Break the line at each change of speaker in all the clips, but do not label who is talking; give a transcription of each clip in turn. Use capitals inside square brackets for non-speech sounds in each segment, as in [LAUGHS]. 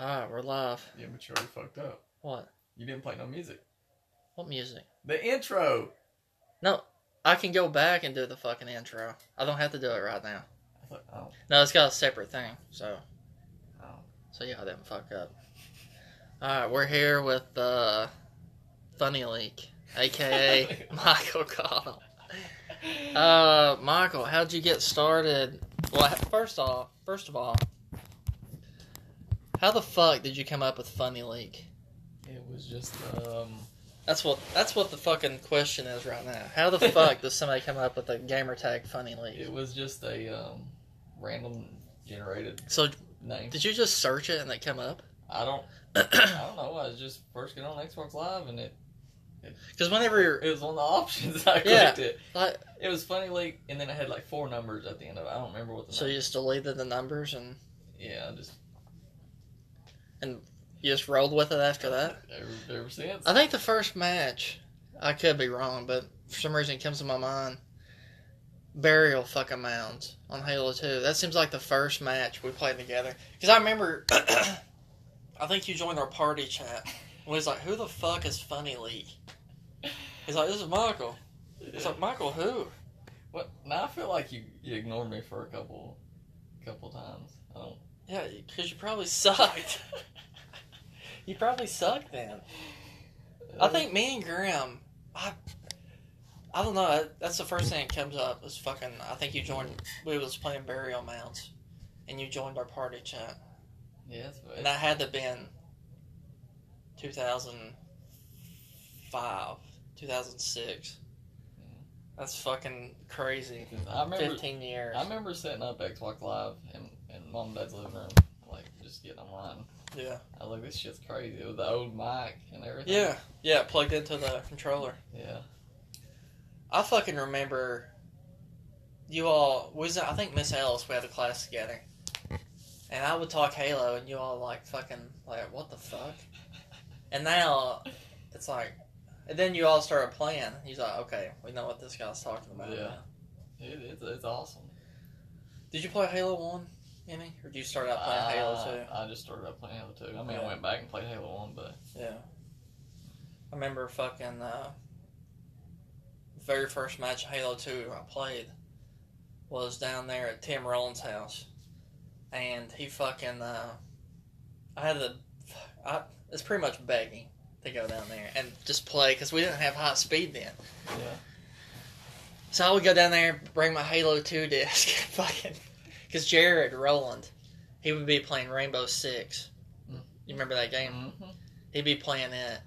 Alright, we're live.
Yeah, but you already fucked up.
What?
You didn't play no music.
What music?
The intro.
No, I can go back and do the fucking intro. I don't have to do it right now.
Oh,
No, it's got a separate thing. So,
oh.
so yeah, I didn't fuck up. Alright, we're here with uh, Funny Leak, aka [LAUGHS] Michael Caudill. Uh, Michael, how'd you get started? Well, first off, first of all, how the fuck did you come up with Funny Leak?
It was just um.
That's what that's what the fucking question is right now. How the fuck [LAUGHS] does somebody come up with a gamer tag Funny Leak?
It was just a um, random generated
So
name.
did you just search it and it come up?
I don't. [CLEARS THROAT] I don't know. I was just first getting on Xbox Live and it
Because whenever you're
it was of the [LAUGHS] options. I clicked
Yeah.
it.
like,
It was funny leak, and then it had like four numbers at the end of it. I don't remember what the.
so you just deleted the numbers and
yeah, I just
you just rolled with it after that. [LAUGHS]
ever, ever since.
I think the first match, I could be wrong, but for some reason it comes to my mind. Burial fucking mounds on Halo Two. That seems like the first match we played together. Because I remember, [CLEARS THROAT] I think you joined our party chat. And was like, "Who the fuck is Funny Lee?" He's like, "This is Michael." It's like, "Michael who?"
What? Now I feel like you, you ignored me for a couple, couple times. I don't.
Yeah, because you probably sucked. [LAUGHS] you probably sucked then. I uh, think me and Graham, I, I don't know. That's the first thing that comes up. Is fucking. I think you joined. We was playing burial mounds, and you joined our party chat,
Yes,
and that had to been. Two thousand five, two thousand six. That's fucking crazy.
I remember.
Fifteen years.
I remember setting up Xbox Live in, in mom and dad's living room, like just getting online.
Yeah.
I was like, this shit's crazy. With the old mic and everything.
Yeah. Yeah. Plugged into the controller.
Yeah.
I fucking remember you all was I think Miss Ellis we had a class together. And I would talk Halo and you all like fucking like what the fuck? And now it's like and then you all started playing. He's like, Okay, we know what this guy's talking about.
Yeah. It, it's, it's awesome.
Did you play Halo one, any? Or did you start out playing Halo
I-
two?
I just started up playing Halo 2. I mean,
Yeah.
I went back and played Halo 1, but
Yeah. I remember fucking uh very first match of Halo 2 I played was down there at Tim Rollins' house. And he fucking uh I had to I it's pretty much begging to go down there and just play because we didn't have high speed then.
yeah.
So I would go down there, bring my Halo 2 disc, [LAUGHS] fucking, because Jared Rowland, he would be playing Rainbow Six.
Mm.
You remember that game?
Mm-hmm.
he'd be playing it,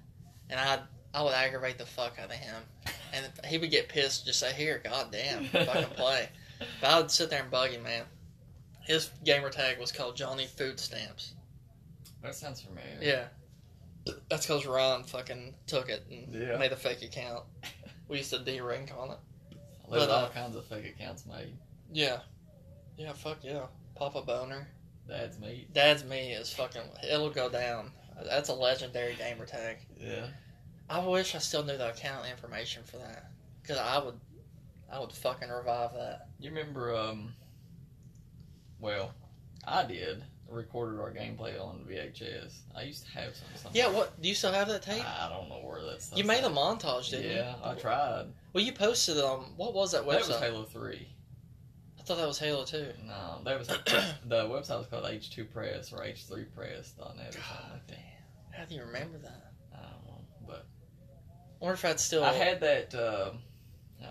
and I I would aggravate the fuck out of him, and he would get pissed, and just say, "Here, goddamn, fucking [LAUGHS] play." But I would sit there and bug him, man. His gamer tag was called Johnny Food Stamps.
That sounds familiar.
Yeah, that's because Ron fucking took it and
Yeah.
made a fake account. We used to de-rank on it.
There's
But, uh,
all kinds of fake accounts made.
Yeah, yeah, fuck yeah. Papa Boner,
Dad's meat.
Dad's me is fucking. It'll go down. That's a legendary gamer tag.
Yeah.
I wish I still knew the account information for that, because I would, I would fucking revive that.
You remember, um, well, I did recorded our gameplay on VHS. I used to have some. somewhere.
Yeah, what? Do you still have that tape?
I don't know where that's.
you made a montage, didn't you?
Yeah, I tried.
Well, you posted it on what was that website?
That was Halo Three.
I thought that was Halo Two.
No, that was [COUGHS] the website was called H2 Press or H3Press.net or something like that.
How do you remember that?
I don't know, but
I wonder if I'd still.
I had that. Uh,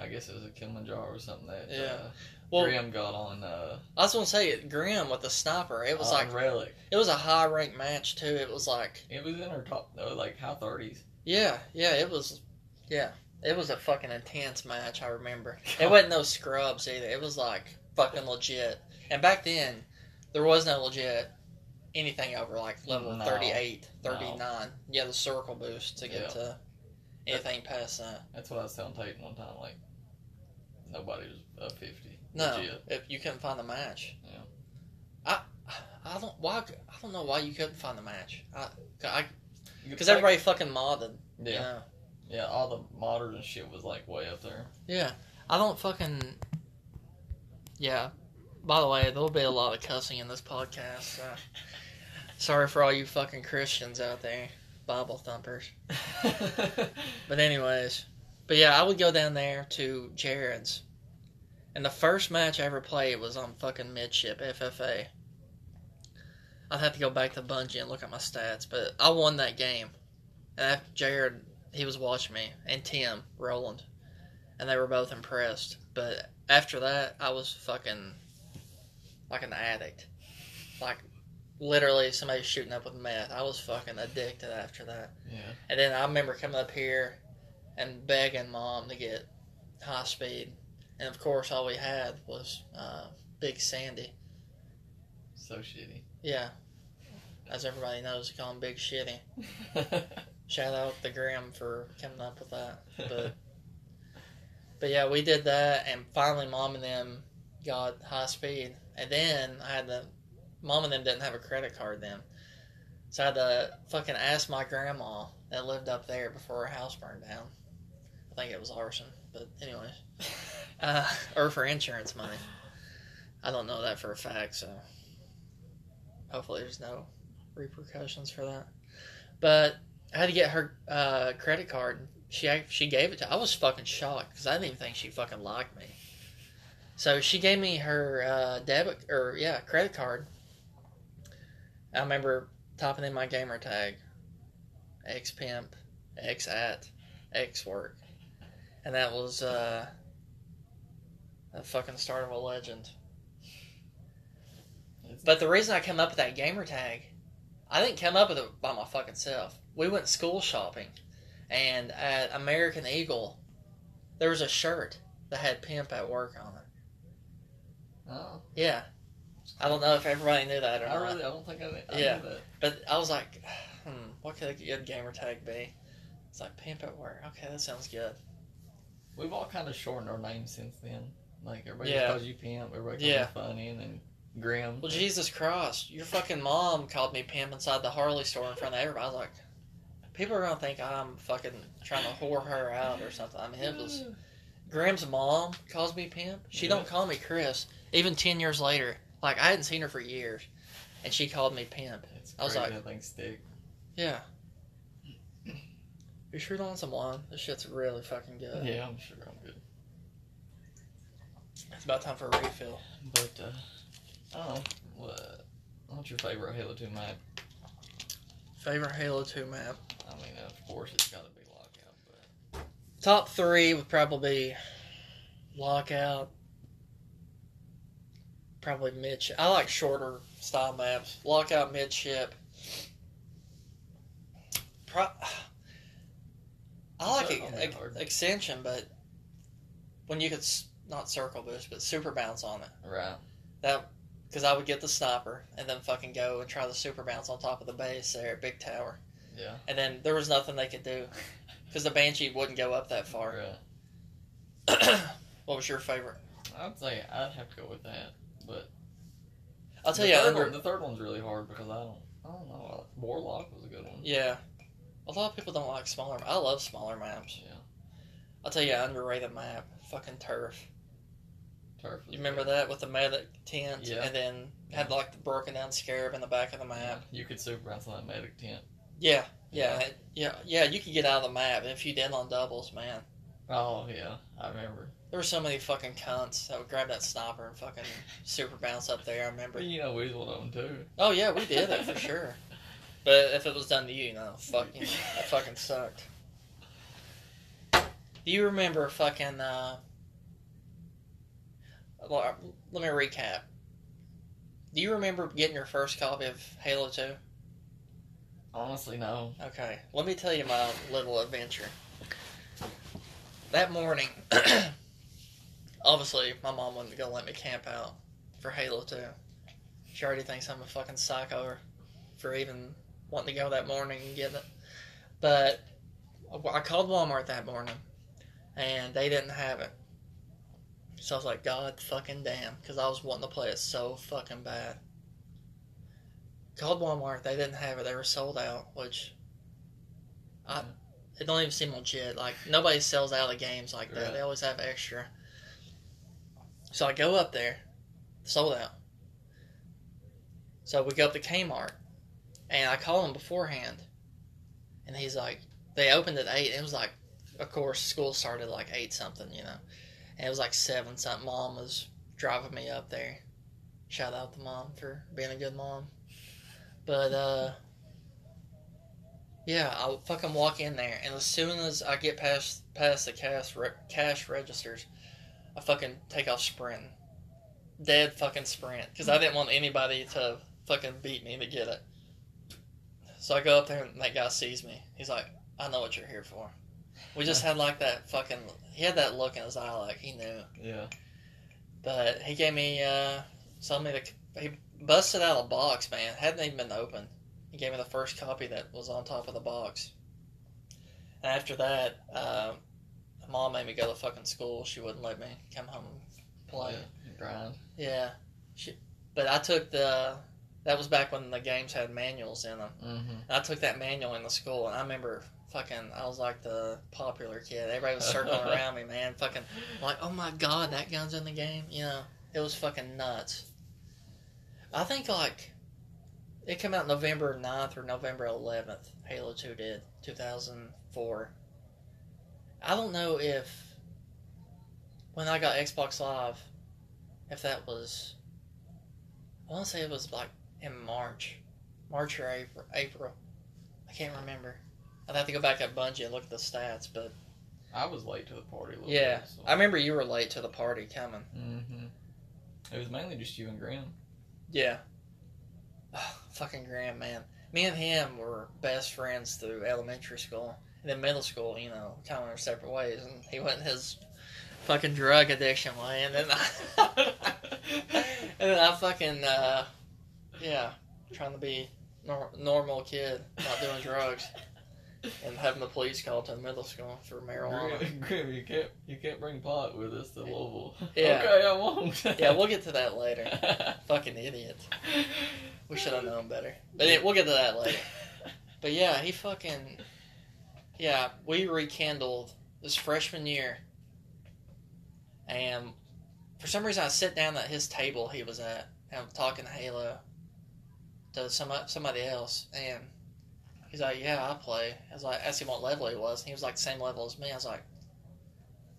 I guess it was a Kilimanjaro or something that
Yeah.
uh,
Well,
Graham got on. Uh,
I was gonna say it. Grim with the sniper. It was
on
like
Relic.
it was a high ranked match too. It was like
It was in her top, uh, like high thirties.
yeah, yeah. It was yeah. It was a fucking intense match. I remember. [LAUGHS] It wasn't no scrubs either. It was like fucking legit. And back then, there was no legit anything over like level
No.
38, 39. Yeah, the circle boost to get
Yeah.
to anything past that.
That's what I was telling Tate one time. Like nobody was up fifty.
No,
Legit.
if you couldn't find the match.
Yeah.
I I don't why I don't know why you couldn't find the match. I I because everybody fucking modded.
Yeah.
You know?
Yeah, all the modders and shit was like way up there.
Yeah. I don't fucking. Yeah. By the way, there'll be a lot of cussing in this podcast. So, Sorry for all you fucking Christians out there, Bible thumpers. [LAUGHS] But anyways, but yeah, I would go down there to Jared's, and the first match I ever played was on fucking midship FFA. I'd have to go back to Bungie and look at my stats, but I won that game. And after Jared, he was watching me, and Tim Roland, and they were both impressed. But after that, I was fucking like an addict, like literally somebody shooting up with meth. I was fucking addicted after that.
yeah.
And then I remember coming up here and begging mom to get high speed. And of course, all we had was uh, Big Sandy.
So shitty.
Yeah. As everybody knows, we call him Big Shitty. [LAUGHS] Shout out to Graham for coming up with that. But, [LAUGHS] but yeah, we did that. And finally, mom and them got high speed. And then I had to, mom and them didn't have a credit card then. So I had to fucking ask my grandma that lived up there before her house burned down. I think it was arson, but anyways, [LAUGHS] uh, or for insurance money. I don't know that for a fact, so hopefully there's no repercussions for that. But I had to get her uh, credit card. She she gave it to. I was fucking shocked because I didn't even think she fucking liked me. So she gave me her uh, debit or yeah credit card. I remember typing in my gamer tag, X pimp, X at, X work, and that was uh, the fucking start of a legend. But the reason I came up with that gamer tag, I didn't come up with it by my fucking self. We went school shopping, and at American Eagle, there was a shirt that had pimp at work on it.
oh,
Yeah, I don't know if everybody knew that or
I
not.
really, I don't think I, knew- I
Yeah.
knew that.
But I was like, [SIGHS] hmm, what could a good gamer tag be? It's like pimp at work. Okay, that sounds good.
We've all kind of shortened our names since then. Like everybody
Yeah.
calls you Pimp, everybody calls
Yeah.
you Funny, and then Grim.
Well, Jesus Christ, your fucking mom called me pimp inside the Harley store in front of everybody. I was like, people are gonna think I'm fucking trying to whore her out or something. I mean, it was Graham's mom calls me pimp. She
Yeah.
don't call me Chris. Even ten years later, like I hadn't seen her for years, and she called me pimp.
It's
I was
crazy
like-
how stick.
Yeah. You sure don't want some wine? This shit's really fucking good.
Yeah, I'm sure I'm good.
It's about time for a refill.
But uh, I don't know. What, what's your favorite Halo 2 map?
Favorite Halo 2 map.
I mean, of course, it's got to be Lockout, but
Top three would probably be Lockout. Probably Midship. I like shorter style maps. Lockout, Midship. Pro- I like
Circle
ex-
ain't hard.
Ascension, but when you could s- not circle boost, but super bounce on it.
right.
That because I would get the sniper and then fucking go and try the super bounce on top of the base there at Big Tower,
Yeah.
and then there was nothing they could do [LAUGHS] because the Banshee wouldn't go up that far.
Right. [COUGHS]
what was your favorite?
I'd say I'd have to go with that, but
I'll tell
the
you,
third
under,
one, the third one's really hard because I don't, I don't know. Uh, Warlock was a good one.
yeah, a lot of people don't like smaller. I love smaller maps.
Yeah.
I'll tell you, underrated map, fucking turf.
Turf.
You remember that with the medic tent,
Yeah.
and then had like the broken down scarab in the back of the
Yeah.
map.
You could super bounce on that medic tent.
Yeah, yeah, yeah, yeah. You could get out of the map, and if you did on doubles, man.
Oh yeah, I remember.
There were so many fucking cunts that would grab that sniper and fucking [LAUGHS] super bounce up there. I remember.
You know, we was one of them too.
Oh yeah, we did it for sure. [LAUGHS] But if it was done to you, no, fuck you. That fucking [LAUGHS] sucked. Do you remember fucking? Uh, Uh, let me recap. Do you remember getting your first copy of Halo Two?
Honestly, no.
Okay, let me tell you my little adventure. That morning, [CLEARS THROAT] obviously, my mom wasn't gonna let me camp out for Halo 2. She already thinks I'm a fucking psycho for even wanting to go that morning and get it. But I called Walmart that morning, and they didn't have it. So I was like, God fucking damn, because I was wanting to play it so fucking bad. Called Walmart, they didn't have it. They were sold out, which I it don't even seem legit. Like nobody sells out of games like that.
Right.
They always have extra. So I go up there, sold out. So we go up to Kmart, And I call him beforehand, and he's like, they opened at eight. And it was like, of course, school started like eight something, you know, it was like seven something. Mom was driving me up there. Shout out to mom for being a good mom. But uh, yeah, I fucking walk in there, and as soon as I get past past the cash re- cash registers, I fucking take off sprinting, dead fucking sprint, because I didn't want anybody to fucking beat me to get it. So I go up there, and that guy sees me. He's like, "I know what you're here for." We just had like that fucking. He had that look in his eye, like he knew.
Yeah.
But he gave me, uh, told me to. He busted out a box, man. Hadn't even been opened. He gave me the first copy that was on top of the box. And after that, uh, mom made me go to fucking school. She wouldn't let me come home and play.
Yeah. Grind.
Yeah. She, but I took the. That was back when the games had manuals in them.
Mm-hmm.
I took that manual in the school, and I remember fucking. I was like the popular kid. Everybody was circling [LAUGHS] around me, man. Fucking like, oh my god, that gun's in the game. You know, it was fucking nuts. I think like it came out November 9th or November 11th. Halo 2 did 2004. I don't know if when I got Xbox Live, if that was. I want to say it was like in March, March or April. April. I can't remember. I'd have to go back at Bungie and look at the stats, but
I was late to the party a little
yeah,
bit. So.
I remember you were late to the party coming.
Mm-hmm. It was mainly just you and Graham.
Yeah. [SIGHS] fucking Graham, man. Me and him were best friends through elementary school. And then middle school, you know, kind of went our separate ways. And he went his fucking drug addiction way. And then I, [LAUGHS] and then I fucking, uh, yeah, trying to be nor- normal kid, not doing drugs. And having the police called to the middle school for marijuana.
Graham, [LAUGHS] you can't you can't bring pot with us to Louisville.
Yeah.
Okay, I won't.
Yeah, we'll get to that later. [LAUGHS] Fucking idiot. We should have known better. But yeah, we'll get to that later. But yeah, he fucking. Yeah, we rekindled this freshman year. And for some reason, I sit down at his table he was at, and I'm talking to Halo to some, somebody else. And he's like, Yeah, I play. I was like, asked him what level he was. And he was like, the same level as me. I was like,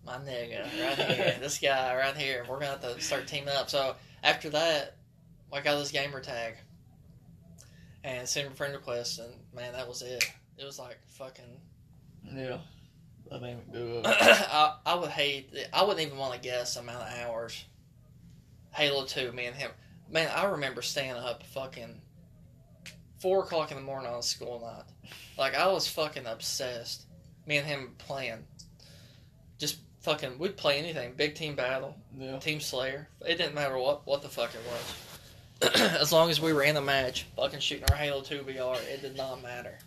My nigga, right here. [LAUGHS] this guy right here. We're going to have to start teaming up. So after that, I got this gamer tag and sent him a friend request, and man, that was it. It was like fucking.
yeah. I mean. [COUGHS]
I, I would hate. I wouldn't even want to guess the amount of hours. Halo Two, me and him. Man, I remember staying up fucking four o'clock in the morning on a school night. Like I was fucking obsessed. Me and him playing. Just fucking, we'd play anything. Big team battle,
Yeah.
team slayer. It didn't matter what what the fuck it was. [CLEARS THROAT] as long as we were in a match, fucking shooting our Halo Two BR, it did not matter.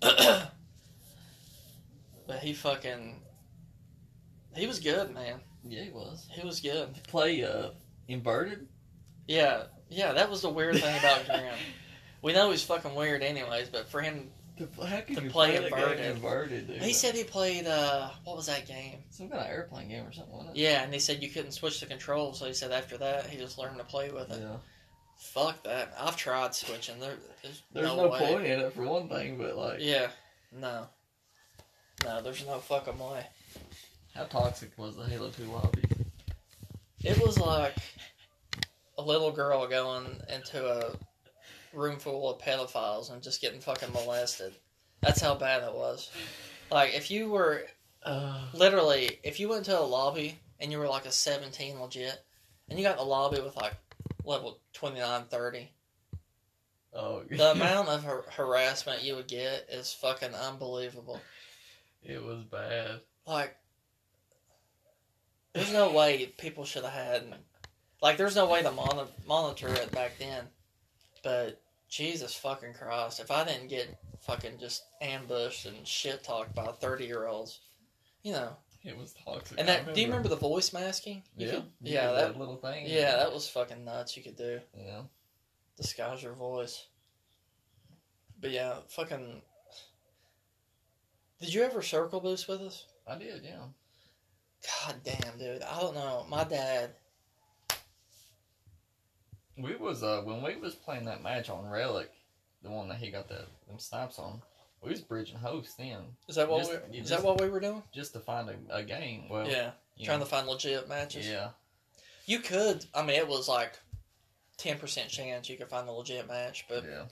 [COUGHS] but he fucking, he was good, man.
Yeah, he was.
He was good.
Play uh inverted.
Yeah, yeah. That was the weird thing about [LAUGHS] Graham. We know he's fucking weird, anyways. But for him,
How can
To
you
play
play, that game
inverted.
inverted? Dude?
he said he played. uh What was that game?
some kind of airplane game or something. Wasn't it?
Yeah, and he said you couldn't switch the controls. So he said after that he just learned to play with it.
Yeah.
Fuck that. I've tried switching. There, there's,
There's
no,
no,
way.
point in it for one thing, but like,
Yeah. No. No, there's no fucking way.
how toxic was the Halo Two lobby?
It was like a little girl going into a room full of pedophiles and just getting fucking molested. That's how bad it was. Like, if you were
Uh,
literally, if you went to a lobby and you were like a 17 legit, and you got in the lobby with like level 29, 30,
oh, [LAUGHS]
the amount of har- harassment you would get is fucking unbelievable.
it was bad.
Like, there's no way people should have had. Like, there's no way to mon- monitor it back then. But Jesus fucking Christ, if I didn't get fucking just ambushed and shit talked by 30 year olds, you know.
It was toxic.
And that, do you remember the voice masking? You
Yeah,
could- yeah,
did
that,
little thing.
yeah, that was fucking nuts. You could do
yeah.
disguise your voice. But yeah, fucking. Did you ever circle boost with us?
I did. Yeah.
God damn, dude. I don't know. My dad.
We was uh when we was playing that match on Relic. the one that he got that them snipes on. We was bridging host then,
Is that what
Just-
we? Is
just-
that what we were doing?
just to find a, a game. Well,
yeah, trying
know,
to find legit matches.
yeah,
You could. I mean, it was like ten percent chance you could find the legit match, but
yeah,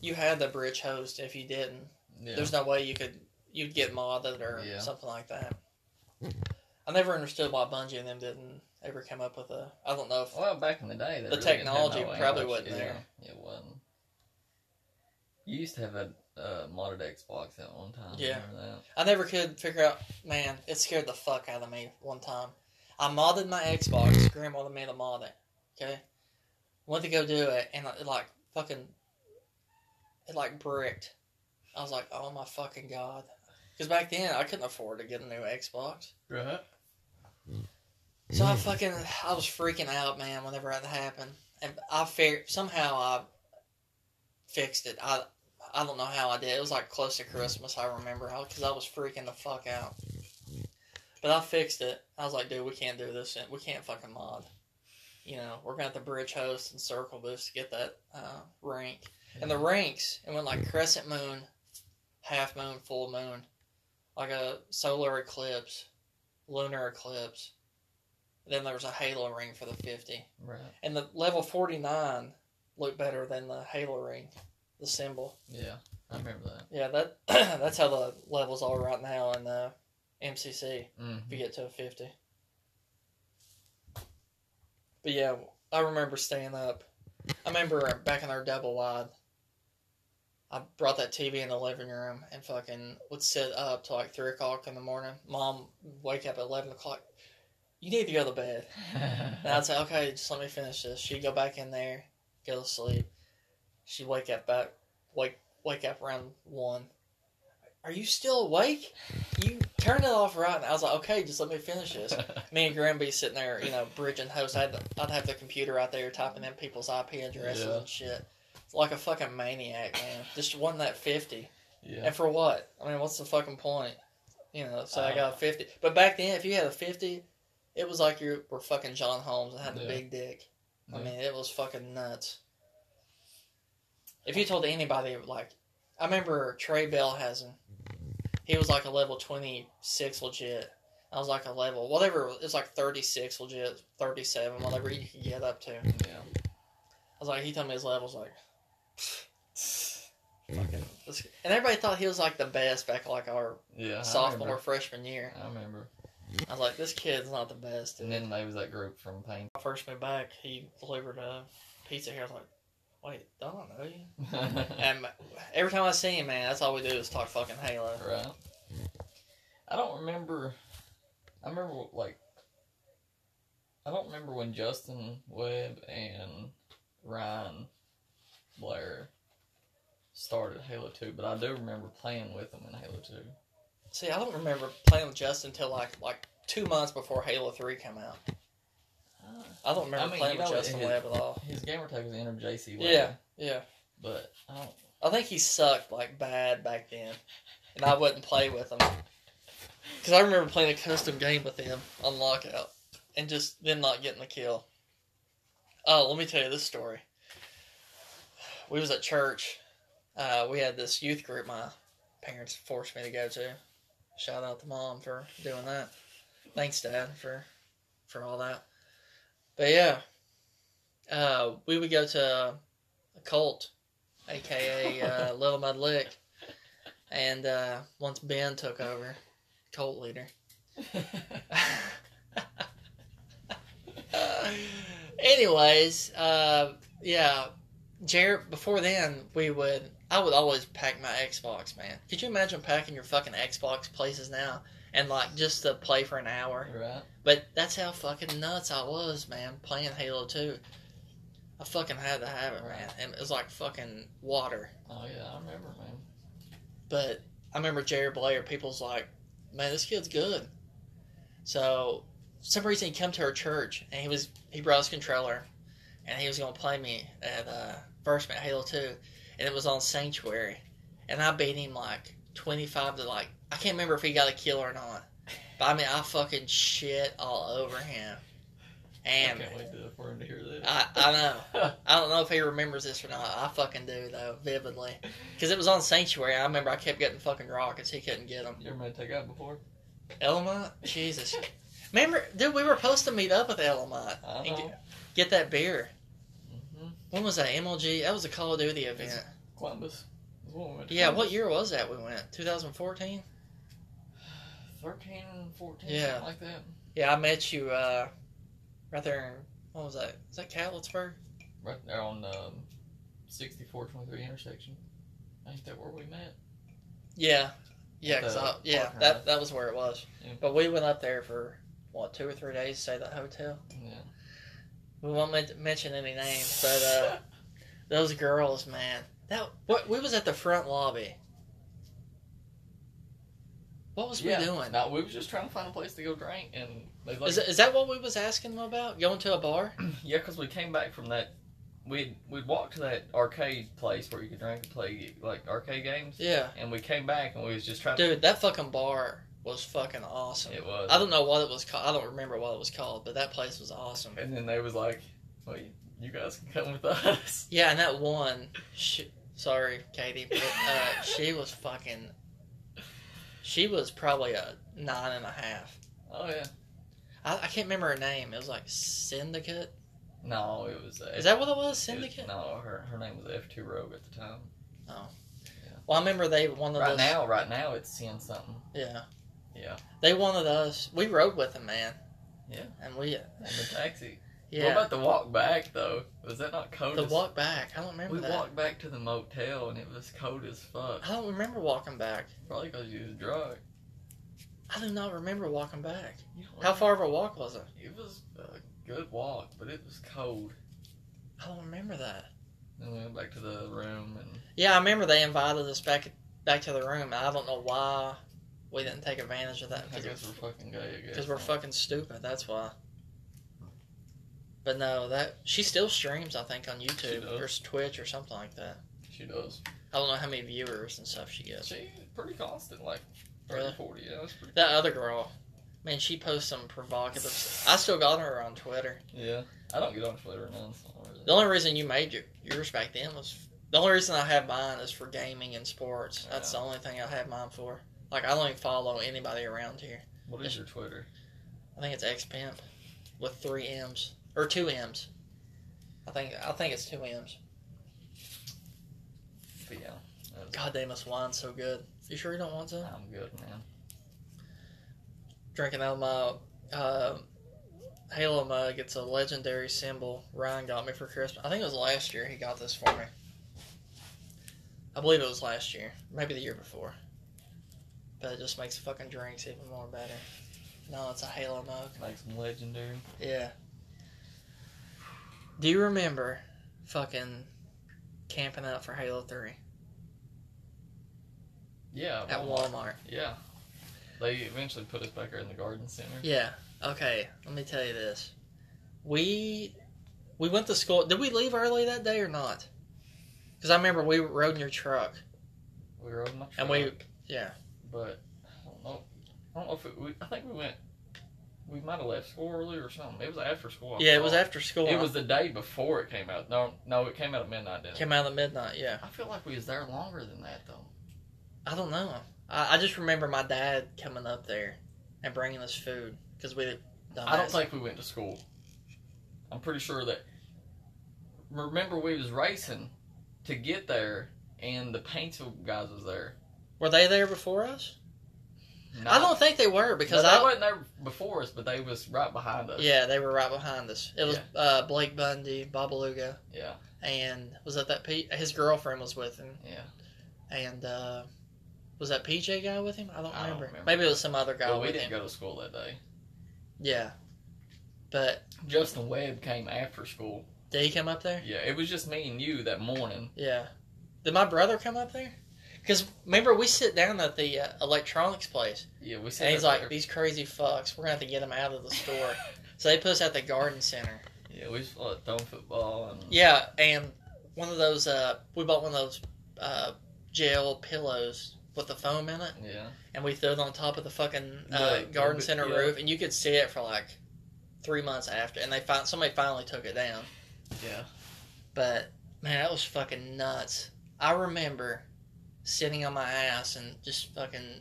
you had the bridge host. If you didn't,
yeah.
there's no way you could. You'd get modded or
Yeah.
something like that. I never understood why Bungie and them didn't ever come up with a. I don't know if
Well, back in the day,
The
really
technology
no
probably wasn't
yeah,
there.
It wasn't. You used to have a uh, modded Xbox at one time.
Yeah. I never could figure out. Man, it scared the fuck out of me one time. I modded my Xbox. Grandmother made a mod it. Okay, went to go do it, and it like fucking, it like bricked. I was like, oh my fucking god, because back then I couldn't afford to get a new Xbox.
Right.
So I fucking, I was freaking out, man. Whenever that happened, and I figured somehow I fixed it. I I don't know how I did. It was like close to Christmas. I remember because I was freaking the fuck out. But I fixed it. I was like, dude, we can't do this. We can't fucking mod. You know, we're gonna have to bridge host and circle boost to get that uh, rank. And the ranks, it went like crescent moon, half moon, full moon, like a solar eclipse, lunar eclipse. Then there was a halo ring for the 50.
Right.
And the level 49 looked better than the halo ring, the symbol.
Yeah, I remember that.
Yeah, that [CLEARS THROAT] that's how the levels are right now in the MCC
Mm.
if you get to a 50. But yeah, I remember staying up. I remember back in our double wide, I brought that TV in the living room and fucking would sit up till like 3 o'clock in the morning. Mom wake up at 11 o'clock. You need to go to bed. [LAUGHS] And I'd say, okay, just let me finish this. She'd go back in there, go to sleep. She'd wake up back, wake wake up around one. Are you still awake? You turn it off right. now. I was like, okay, just let me finish this. [LAUGHS] Me and Granby sitting there, you know, bridging hosts. I'd, I'd have the computer out there typing in people's IP addresses
Yeah.
and shit. Like a fucking maniac, man. Just won that 50.
yeah.
And for what? I mean, what's the fucking point? You know, so I
Uh.
got a 50. But back then, if you had a 50, it was like you were fucking John Holmes and had the
Yeah.
big dick. I mean, it was fucking nuts. If you told anybody, like, I remember Trey Bell has him. He was like a level 26 legit. I was like a level, whatever, it was like 36 legit, 37, whatever you could get up to.
Yeah.
I was like, he told me his levels, like, [LAUGHS] fucking. And everybody thought he was like the best back like our
Yeah.
Sophomore, freshman year.
I remember.
I was like, this kid's not the best.
And then there was that group from Pain.
When I first moved back, he delivered a pizza here. I was like, wait, don't I know you? [LAUGHS] And every time I see him, man, that's all we do is talk fucking Halo.
right. I don't remember. I remember like. I don't remember when Justin Webb and Ryan Blair started Halo Two, but I do remember playing with them in Halo Two.
See, I don't remember playing with Justin until like like two months before Halo Three came out. I don't remember
I mean,
playing with Justin
his-
Webb at all.
His gamer tag was Enter JC. Webb,
Yeah, yeah.
but I don't.
I think he sucked like bad back then, and I wouldn't play with him because I remember playing a custom game with him on Lockout and just them not getting the kill. Oh, let me tell you this story. We was at church. Uh, we had this youth group my parents forced me to go to. Shout out to mom for doing that. Thanks, dad, for for all that. But yeah, uh, we would go to a cult aka uh, [LAUGHS] Little Mud Lick. And uh, once Ben took over, cult leader. [LAUGHS] [LAUGHS] Anyways, uh, yeah, Jared. Before then, we would. I would always pack my Xbox, man. Could you imagine packing your fucking Xbox places now and like just to play for an hour?
right.
But that's how fucking nuts I was, man, playing Halo 2. I fucking had to have it, man. And it was like fucking water.
Oh yeah, I remember, man.
But I remember Jared Blair, people's like, man, this kid's good. So, for some reason he come to our church and he was he brought his controller and he was gonna play me at uh, first at Halo 2 and it was on Sanctuary and I beat him like 25 to like I can't remember if he got a kill or not. But I mean I fucking shit all over him. And
I can't wait to, for him to hear this.
I, I know. [LAUGHS] I don't know if he remembers this or not. I fucking do though, vividly, because it was on Sanctuary. I remember I kept getting fucking rockets. He couldn't get them.
you ever met that guy before?
Elamont, Jesus. Remember, dude, we were supposed to meet up with Elamont
I
and get, get that beer. When was that? MLG. That was a Call of Duty event.
Columbus. We
Yeah, what year was that? We went 2014.
13, 14,
Yeah.
something like that.
Yeah, I met you uh, right there. In, what was that? Is that Catlettsburg?
Right there on um, 6423 intersection. Ain't that where we met?
Yeah, yeah, 'cause I, yeah, that that was where it was.
Yeah.
But we went up there for what two or three days to stay at that hotel.
Yeah.
We won't men- mention any names, but uh, [LAUGHS] those girls, man, that what we was at the front lobby. What was
yeah.
we doing?
No, we was just trying to find a place to go drink, and like,
Is, that- is that what we was asking them about? Going to a bar? [CLEARS THROAT]
yeah, because we came back from that. We'd we'd walked to that arcade place where you could drink and play like arcade games,
Yeah,
and we came back and we was just trying.
dude, that fucking bar was fucking awesome.
It was.
I don't know what it was called. I don't remember what it was called, but that place was awesome.
And then they was like, "Well, you, guys can come with us." [LAUGHS]
Yeah, and that one, she, sorry, Katie, but uh, [LAUGHS] she was fucking. She was probably a nine and a half.
Oh yeah.
I, I can't remember her name. It was like Syndicate.
No, it was.
Is that what it was?
it was-
Syndicate.
no, her her name was F two Rogue at the time. Oh.
Well, I remember they wanted
Right
us.
now, right now it's seeing something.
Yeah.
Yeah.
They wanted us. We rode with them, man.
Yeah.
And we,
In the taxi.
Yeah.
What about the walk back though? Was that not cold?
The
as-
walk back. I don't remember
We
that.
walked back to the motel and it was cold as fuck.
I don't remember walking back.
Probably because you was drunk.
I do not remember walking back. How far of a walk was it?
It was a good walk, but it was cold.
I don't remember that.
Then we went back to the room and
Yeah, I remember they invited us back back to the room. and I don't know why we didn't take advantage of that
I
because
guess we're fucking gay.
Because we're fucking stupid. That's why. But no, that she still streams. I think on YouTube or Twitch or something like that.
She does.
I don't know how many viewers and stuff she gets.
She's pretty constant, like 30,
Really?
40. Yeah, that's pretty.
That other girl, man, she posts some provocative. I still got her on Twitter.
Yeah, I don't get on Twitter none. So I don't really-
The only reason you made your, yours back then was the only reason I have mine is for gaming and sports. That's the only thing I have mine for. Like I don't even follow anybody around here.
What is your Twitter?
I think it's XPimp with three M's or two M's. I think I think it's two M's.
But yeah,
God damn, this wine's so good. You sure you don't want some?
I'm good, man.
Drinking out of my uh, Halo mug. It's a legendary symbol Ryan got me for Christmas. I think it was last year he got this for me. I believe it was last year, maybe the year before. But it just makes fucking drinks even more better. No, it's a Halo mug.
Makes them legendary.
Yeah. Do you remember fucking camping out for Halo 3
Yeah.
at
Walmart.
Walmart?
Yeah. They eventually put us back there in the garden center.
Yeah. Okay, let me tell you this. We we went to school. Did we leave early that day or not? Because I remember we rode in your truck.
We rode in my truck.
And we- Yeah.
But I don't know. I don't know if it, we. I think we went. We might have left school early or something. It was after school. I
Yeah, it was after school.
It was the day before it came out. No, no, it came out at midnight. Didn't it?
came out at midnight. Yeah.
I feel like we was there longer than that though.
I don't know. I, I just remember my dad coming up there and bringing us food because we.
I don't think we went to school. I'm pretty sure that. Remember, we was racing to get there, and the Paintsville guys was there.
Were they there before us.
No,
I don't think they were
because
because
they
I
wasn't there before us, but they was right behind us.
Yeah, they were right behind us. It was
Yeah.
uh, Blake Bundy, Babaluga,
Yeah,
and was that that P- his girlfriend was with him,
yeah.
and uh, was that PJ guy with him? I don't,
I don't
remember.
remember.
Maybe it was some other guy
Well, we didn't
him.
go to school that day.
Yeah, but
Justin Webb came after school.
did he come up there?
Yeah, it was just me and you that morning.
Yeah. Did my brother come up there? Because remember we sit down at the uh, electronics place,
Yeah, we said
and he's like, "These crazy fucks, we're gonna have to get them out of the store." [LAUGHS] so they put us at the garden center.
yeah, we just like throwing football and
Yeah, and one of those uh, we bought one of those uh, gel pillows with the foam in it,
yeah.
and we threw it on top of the fucking uh,
The-
garden center
yeah.
roof, and you could see it for like three months after, and they find somebody finally took it down.
Yeah.
But man, that was fucking nuts. I remember sitting on my ass and just fucking,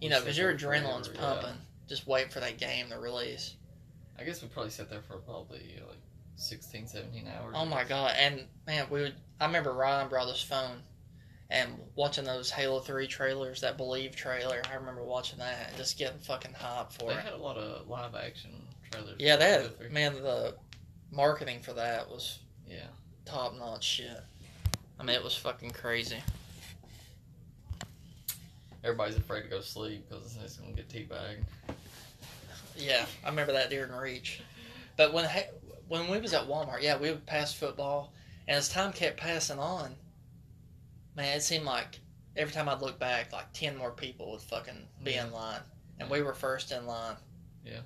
you know, because your adrenaline's
forever, yeah.
pumping, just waiting for that game to release.
I guess we probably sat there for probably like 16, 17 hours.
Oh my god! And man, we would. I remember Ryan brought his phone, and watching those Halo Three trailers, that Believe trailer. I remember watching that and just getting fucking hyped for
They
it.
had a lot of live action trailers.
Yeah, that
Halo 3.
man, the marketing for that was
Yeah.
top notch shit. I mean, it was fucking crazy.
Everybody's afraid to go to sleep because it's gonna get teabagged.
Yeah, I remember that during Reach. But when when we was at Walmart, yeah, we would pass football, and as time kept passing on, man, it seemed like every time I'd look back, like ten more people would fucking be in line, and we were first in line.
Yeah.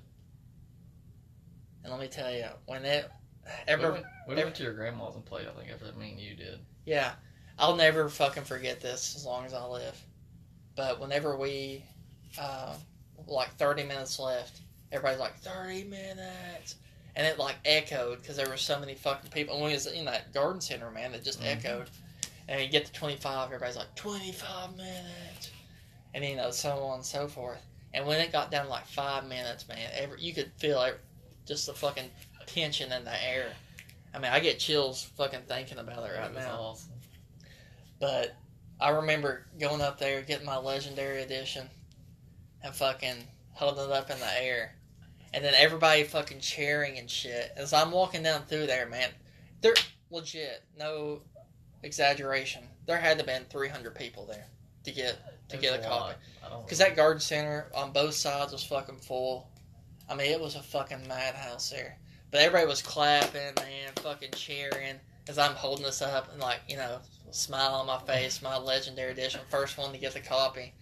And let me tell you, when it,
We
ever,
went, we
every-
went to your grandma's and played. I think after me and you did.
yeah, I'll never fucking forget this as long as I live. But whenever we, uh, like thirty minutes left, everybody's like thirty minutes, and it like echoed because there were so many fucking people. And we was in that garden center, man, it just
Mhm.
echoed. And you get to twenty five, everybody's like twenty five minutes, and you know so on and so forth. And when it got down to like five minutes, man, every you could feel it, just the fucking tension in the air. I mean, I get chills fucking thinking about it right now.
awesome.
But I remember going up there, getting my legendary edition, and fucking holding it up in the air. And then everybody fucking cheering and shit. As I'm walking down through there, man, they're legit, no exaggeration. There had to have been 300 people there to get to get a
was
copy.
lot. I don't
Because that garden center on both sides was fucking full. I mean, it was a fucking madhouse there. But everybody was clapping, man, fucking cheering as I'm holding this up and, like, you know, smile on my face, my legendary edition, first one to get the copy.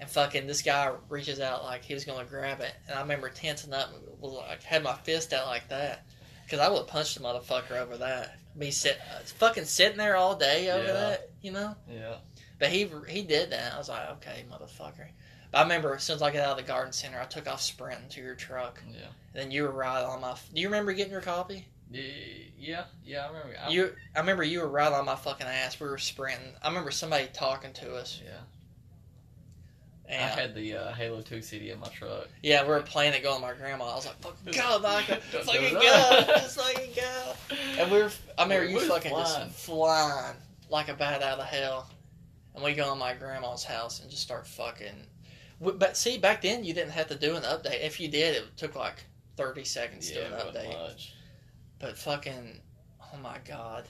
And fucking this guy reaches out like he was to grab it. And I remember tensing up was like, had my fist out like that. Because I would punched the motherfucker over that. Me sit, fucking sitting there all day over
Yeah.
that, you know?
Yeah.
But he he did that. I was like, okay, motherfucker. But I remember as soon as I got out of the garden center, I took off sprinting to your truck.
Yeah.
And then you were right on my. Do you remember getting your copy?
Yeah. Yeah. Yeah. I remember. I,
You, I remember you were right on my fucking ass. We were sprinting. I remember somebody talking to us.
Yeah.
And I
had the uh, Halo Two CD in my truck.
yeah, we were playing it going to my grandma. I was like, fucking go, Michael, [LAUGHS] fucking go, [LAUGHS] just fucking go. And we were. I remember
We
you fucking
flying.
just flying like a bat out of hell. And we go to my grandma's house and just start fucking. But see, back then you didn't have to do an update. If you did, it took like thirty seconds to do an update.
much.
But fucking, oh my god,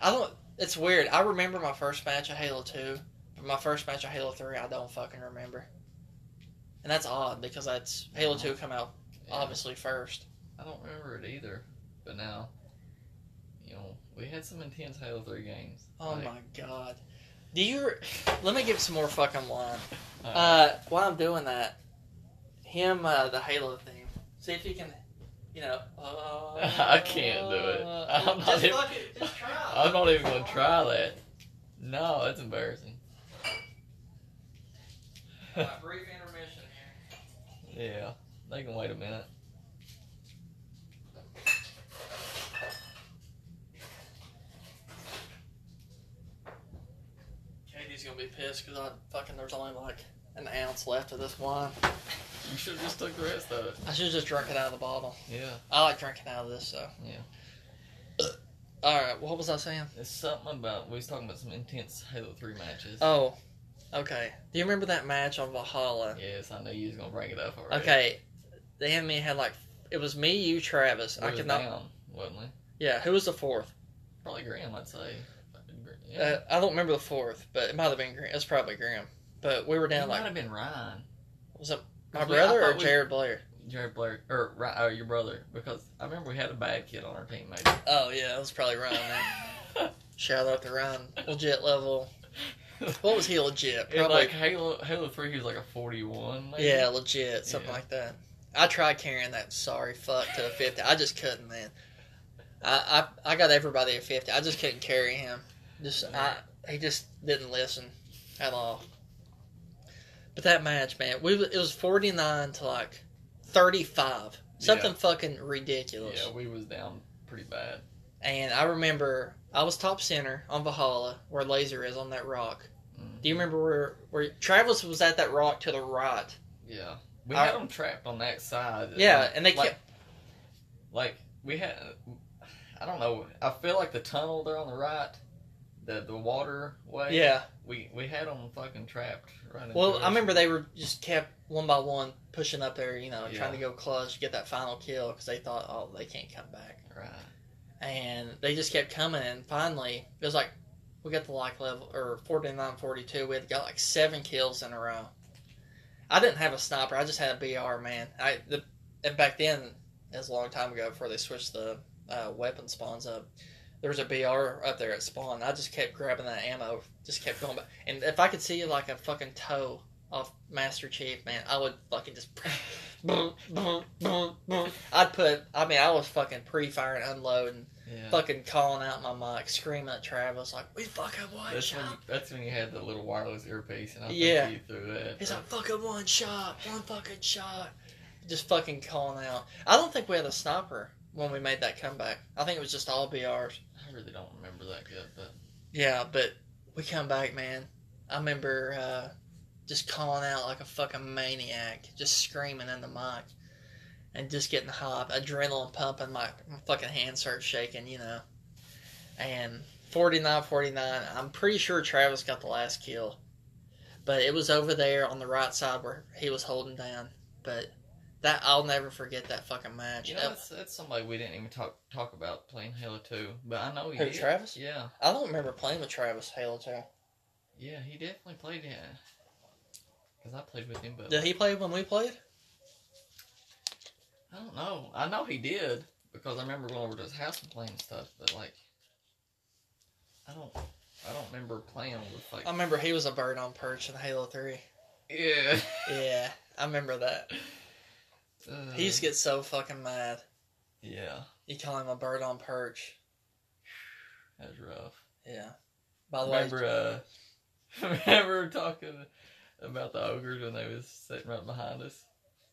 I don't. It's weird. I remember my first match of Halo Two, but my first match of Halo Three, I don't fucking remember. And that's odd because that's Halo Two come out
Yeah.
obviously first.
I don't remember it either. But now, you know, we had some intense Halo Three games.
Oh
Like,
my god. Do you? Let me give some more fucking line.
uh,
Uh, while I'm doing that, him uh, the Halo theme. See if you can, you know. Uh, [LAUGHS]
I can't do it. I'm not
just
even-
fucking, just try.
I'm not even gonna try that. No, that's embarrassing. [LAUGHS]
Brief intermission here.
Yeah, they can wait a minute.
Katie's gonna be pissed because I fucking there's only like an ounce left of this wine.
You should have just took the rest of it.
I should have just drunk it out of the bottle.
Yeah,
I like drinking out of this, so.
Yeah. [COUGHS]
All right, what was I saying?
it's something about we was talking about some intense Halo Three matches.
Oh, okay. Do you remember that match on Valhalla?
Yes, I know you was gonna bring it up already.
Okay, the enemy had like it was me, you, Travis. I could not.
down, wasn't he?
Yeah, who was the fourth?
Probably Graham, I'd say. Yeah.
Uh, I don't remember the fourth, but it might have been Graham. It's probably Graham. But we were
it
down
might have been Ryan,
was it my
'Cause we- I
brother or
we-
Jared Blair?
Jared Blair, or uh, your brother, because I remember we had a bad kid on our team, maybe.
Oh yeah, it was probably Ryan. Man. [LAUGHS] Shout out to Ryan, legit level. [LAUGHS] What was he legit? Probably
like Halo Halo Three, he was like a forty-one. Maybe?
Yeah, legit, something
Yeah.
like that. I tried carrying that sorry fuck to a fifty. I just couldn't, man. I I, I got everybody at fifty. I just couldn't carry him. Just I he just didn't listen at all. But that match, man, we it was forty nine to like thirty five Something fucking ridiculous.
Yeah, we was down pretty bad.
And I remember I was top center on Valhalla where Laser is on that rock.
Mm.
Do you remember where where Travis was at that rock to the right?
Yeah, we
I-
had them trapped on that side.
Yeah,
Like-
and they
like,
kept
like we had. I don't know. I feel like the tunnel there on the right, the the waterway.
yeah.
We we had them fucking trapped right.
Well. I remember they were just kept one by one pushing up there, you know,
Yeah.
trying to go clutch, get that final kill because they thought, oh, they can't come back.
Right.
and they just kept coming and finally it was like we got the like level or 49 42 we had got like seven kills in a row i didn't have a sniper i just had a br man i the and back then it was a long time ago before they switched the uh, weapon spawns up there was a br up there at spawn i just kept grabbing that ammo just kept going back and if i could see like a fucking toe off master chief man i would fucking just [LAUGHS] boom, boom, boom, boom. I'd put. I mean, I was fucking pre-firing, unloading,
Yeah.
fucking calling out my mic, screaming at Travis like, "We fucking one
That's when,
shot."
you, that's when you had the little wireless earpiece, and I
Yeah.
think you threw that.
He's like, "Fucking one shot, one fucking shot," just fucking calling out. I don't think we had a sniper when we made that comeback. I think it was just all BRs.
I really don't remember that good, but
Yeah, but we come back, man. I remember uh, just calling out like a fucking maniac, just screaming in the mic, and just getting hype, adrenaline pumping. My, my fucking hands start shaking, you know. And 49-49, I'm pretty sure Travis got the last kill, but it was over there on the right side where he was holding down. But that I'll never forget that fucking match.
you know that's, that's somebody we didn't even talk talk about playing Halo Two. But I know he
Who,
did.
Travis?
Yeah,
I don't remember playing with Travis Halo 2.
yeah, he definitely played it. Because I played with him, but
Did he play when we played?
I don't know. I know he did because I remember going over to his house and playing stuff. But like, I don't, I don't remember playing with like.
I remember he was a bird on perch in Halo 3.
yeah. [LAUGHS]
Yeah, I remember that.
Uh,
He used to get so fucking mad.
Yeah,
You call him a bird on perch.
that was rough.
Yeah. By the
remember,
way,
uh, [LAUGHS] remember talking about the ogres when they was sitting right behind us.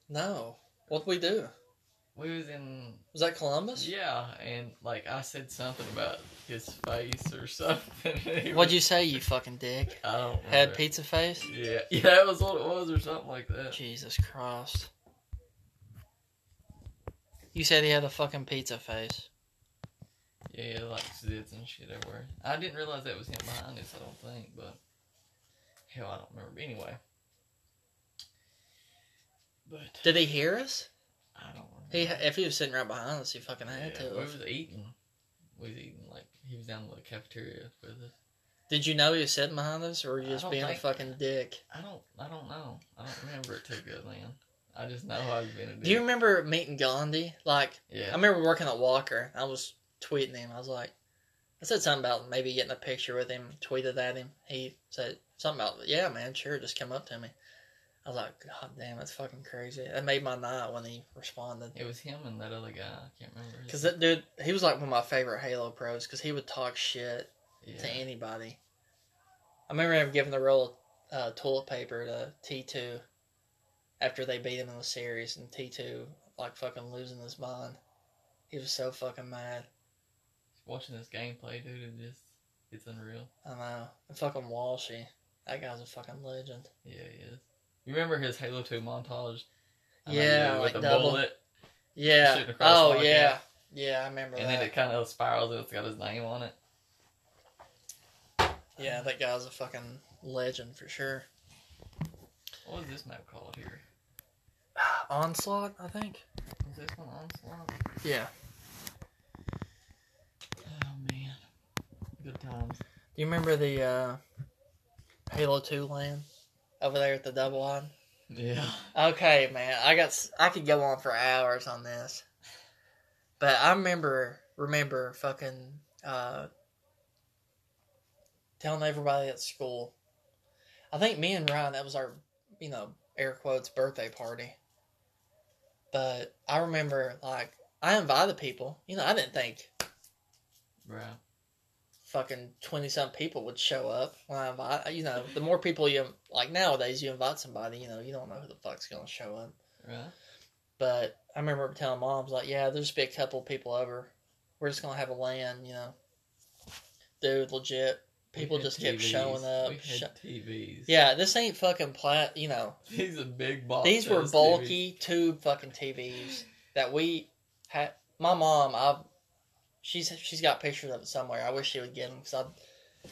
no. What'd we do?
We was in
Was that Columbus?
yeah, and like I said something about his face or [LAUGHS] something.
What'd
was-
you say, you fucking dick?
I don't
Had
remember.
pizza face?
Yeah, [LAUGHS] yeah, that was what it was, or something like that.
Jesus Christ. You said he had a fucking pizza face.
Yeah, like zits and shit everywhere. I didn't realize that was him behind us. I don't think, but hell, I don't remember. Anyway, but
Did he hear us?
I don't remember.
He, if he was sitting right behind us, he fucking had
yeah, we
to.
was eating. We was eating like he was down in the cafeteria with us.
Did you know he was sitting behind us, or were you just being a fucking dick?
I don't. I don't know. I don't remember it too good, man. I just know I've been.
Do you remember meeting Gandhi? Like,
Yeah.
I remember working at Walker. I was tweeting him. I was like, I said something about maybe getting a picture with him. Tweeted at him. He said something about, yeah, man, sure, just come up to me. I was like, God damn, that's fucking crazy. That made my night when he responded.
It was him and that other guy. I can't remember.
Because that dude, he was like one of my favorite Halo pros because he would talk shit
yeah.
to anybody. I remember him giving the roll of uh, toilet paper to T2 after they beat him in the series, and T2 like fucking losing his mind. He was so fucking mad.
Watching this gameplay, dude, it just it's unreal.
I know. And fucking Walshy. That guy's a fucking legend.
Yeah, he is. You remember his Halo Two montage? I know,
Yeah,
with
like
the
double.
bullet,
Yeah. Oh,
the
yeah. Yeah, I remember
and
that.
then it kind of spirals and it's got his name on it.
Yeah, that guy's a fucking legend for sure.
What is this map called here?
Onslaught, I think.
Is this one Onslaught?
Yeah.
Oh man, good times.
Do you remember the uh, Halo 2 land over there at the double line?
Yeah.
Okay, man, I got I could go on for hours on this, but I remember remember fucking uh, telling everybody at school. I think me and Ryan that was our you know air quotes birthday party. But I remember like I invited people. You know I didn't think
Right.
fucking twenty some people would show up when I invite. You know the more people you like nowadays you invite somebody. You know you don't know who the fuck's gonna show up.
Right.
But I remember telling moms like, "Yeah, there'll just be a couple people over. We're just gonna have a land, you know." Dude, legit. People just kept
TVs.
showing up.
We had TVs.
yeah, this ain't fucking plat. You know,
These are big box.
these were bulky tube fucking TVs that we had. My mom, I, she's she's got pictures of it somewhere. I wish she would get them because I'd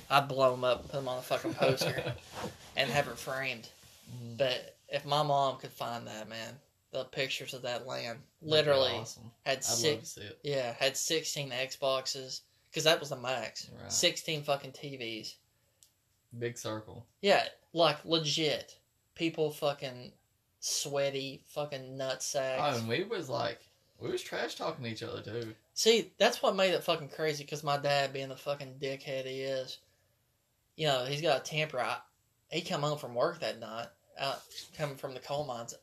I'd blow them up, put them on a fucking poster, [LAUGHS] and have it framed.
Mm,
But if my mom could find that man, the pictures of that land, literally
awesome.
had
I'd
six.
love to see it.
Yeah, had sixteen Xboxes because that was the max.
Right.
Sixteen fucking TVs.
Big circle.
Yeah, like legit. People fucking sweaty, fucking nut sacks.
Oh, and we was like, we was trash talking to each other too.
See, that's what made it fucking crazy because my dad, being the fucking dickhead he is, you know, he's got a temper. I, he come home from work that night, out coming from the coal mines.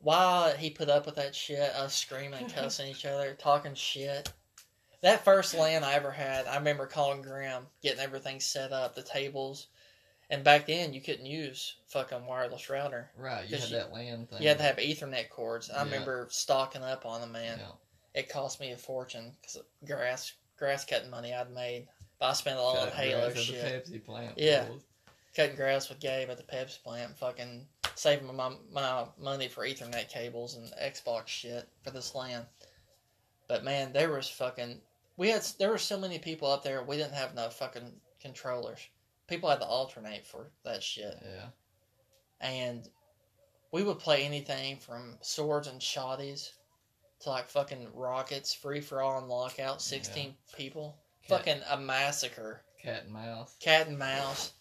While he put up with that shit, us screaming [LAUGHS] cussing each other, talking shit. That first land I ever had, I remember calling Graham, getting everything set up, the tables. And back then, you couldn't use fucking wireless router.
Right, you had
you-
that land thing.
You had to have Ethernet cords. I
Yeah.
remember stocking up on them, man
Yeah.
it cost me a fortune because grass grass cutting money I'd made. But I spent a lot on Halo shit,
The Pepsi plant.
Yeah. cutting grass with Gabe at the Pepsi plant, fucking saving my my money for Ethernet cables and Xbox shit for this land. But man, there was fucking we had there were so many people up there. We didn't have no fucking controllers. People had to alternate for that shit,
Yeah.
and we would play anything from swords and shotties to like fucking rockets, free for all and lockout. Sixteen people,
Cat,
fucking a massacre.
cat and mouse.
Cat and mouse.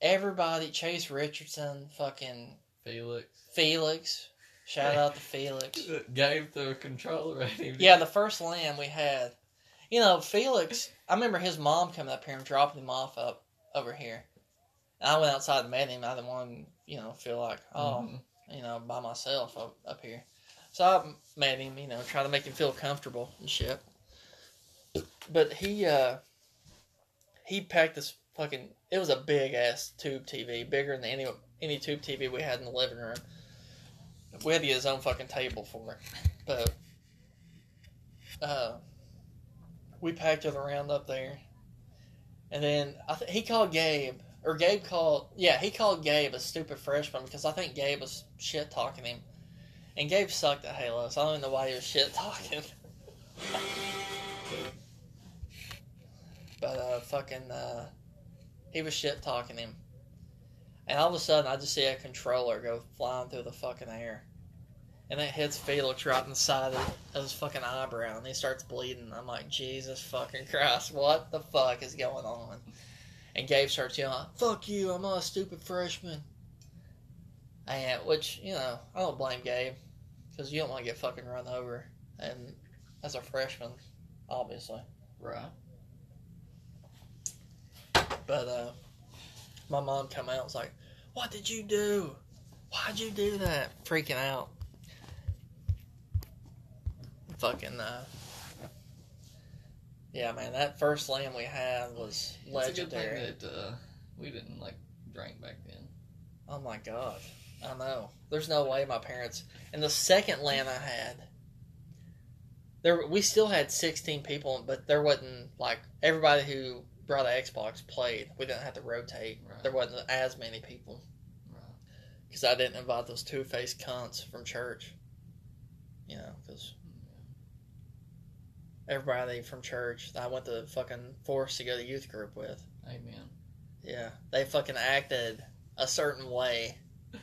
Everybody, Chase Richardson, fucking
Felix.
Felix. Shout out to Felix. [LAUGHS]
Gave the controller at him.
Yeah, the first lamb we had. You know, Felix, I remember his mom coming up here and dropping him off up over here. And I went outside and met him. I didn't want him, you know, feel like, oh,
Mhm.
you know, by myself up, up here. So I met him, you know, try to make him feel comfortable and shit. But he, uh, he packed this fucking, it was a big ass tube TV, bigger than any, any tube TV we had in the living room. We had to get his own fucking table for it. But, uh, we packed it around up there. And then I th- he called Gabe, or Gabe called, yeah, he called Gabe a stupid freshman because I think Gabe was shit talking him. And Gabe sucked at Halo, so I don't even know why he was shit talking. [LAUGHS] but, uh, fucking, uh, he was shit talking him. And all of a sudden, I just see a controller go flying through the fucking air. And it hits Felix right in the side of, his fucking eyebrow, and he starts bleeding. I'm like, Jesus fucking Christ, what the fuck is going on? And Gabe starts yelling, "Fuck you! I'm not a stupid freshman." And which you know, I don't blame Gabe because you don't want to get fucking run over, and as a freshman, obviously.
Right.
But uh, my mom come out and was like, "What did you do? Why'd you do that?" Freaking out. Fucking uh, yeah, man. That first land we had was
It's a good thing that uh, we didn't like drink back then.
Oh my god. I know. There's no way my parents. And the second land I had, there we still had 16 people, but there wasn't like everybody who brought an Xbox played. We didn't have to rotate.
Right.
There wasn't as many people
Right.
because I didn't invite those two faced cunts from church. You know, because everybody from church that I went to fucking force to go to youth group with.
Amen.
Yeah, they fucking acted a certain way [LAUGHS]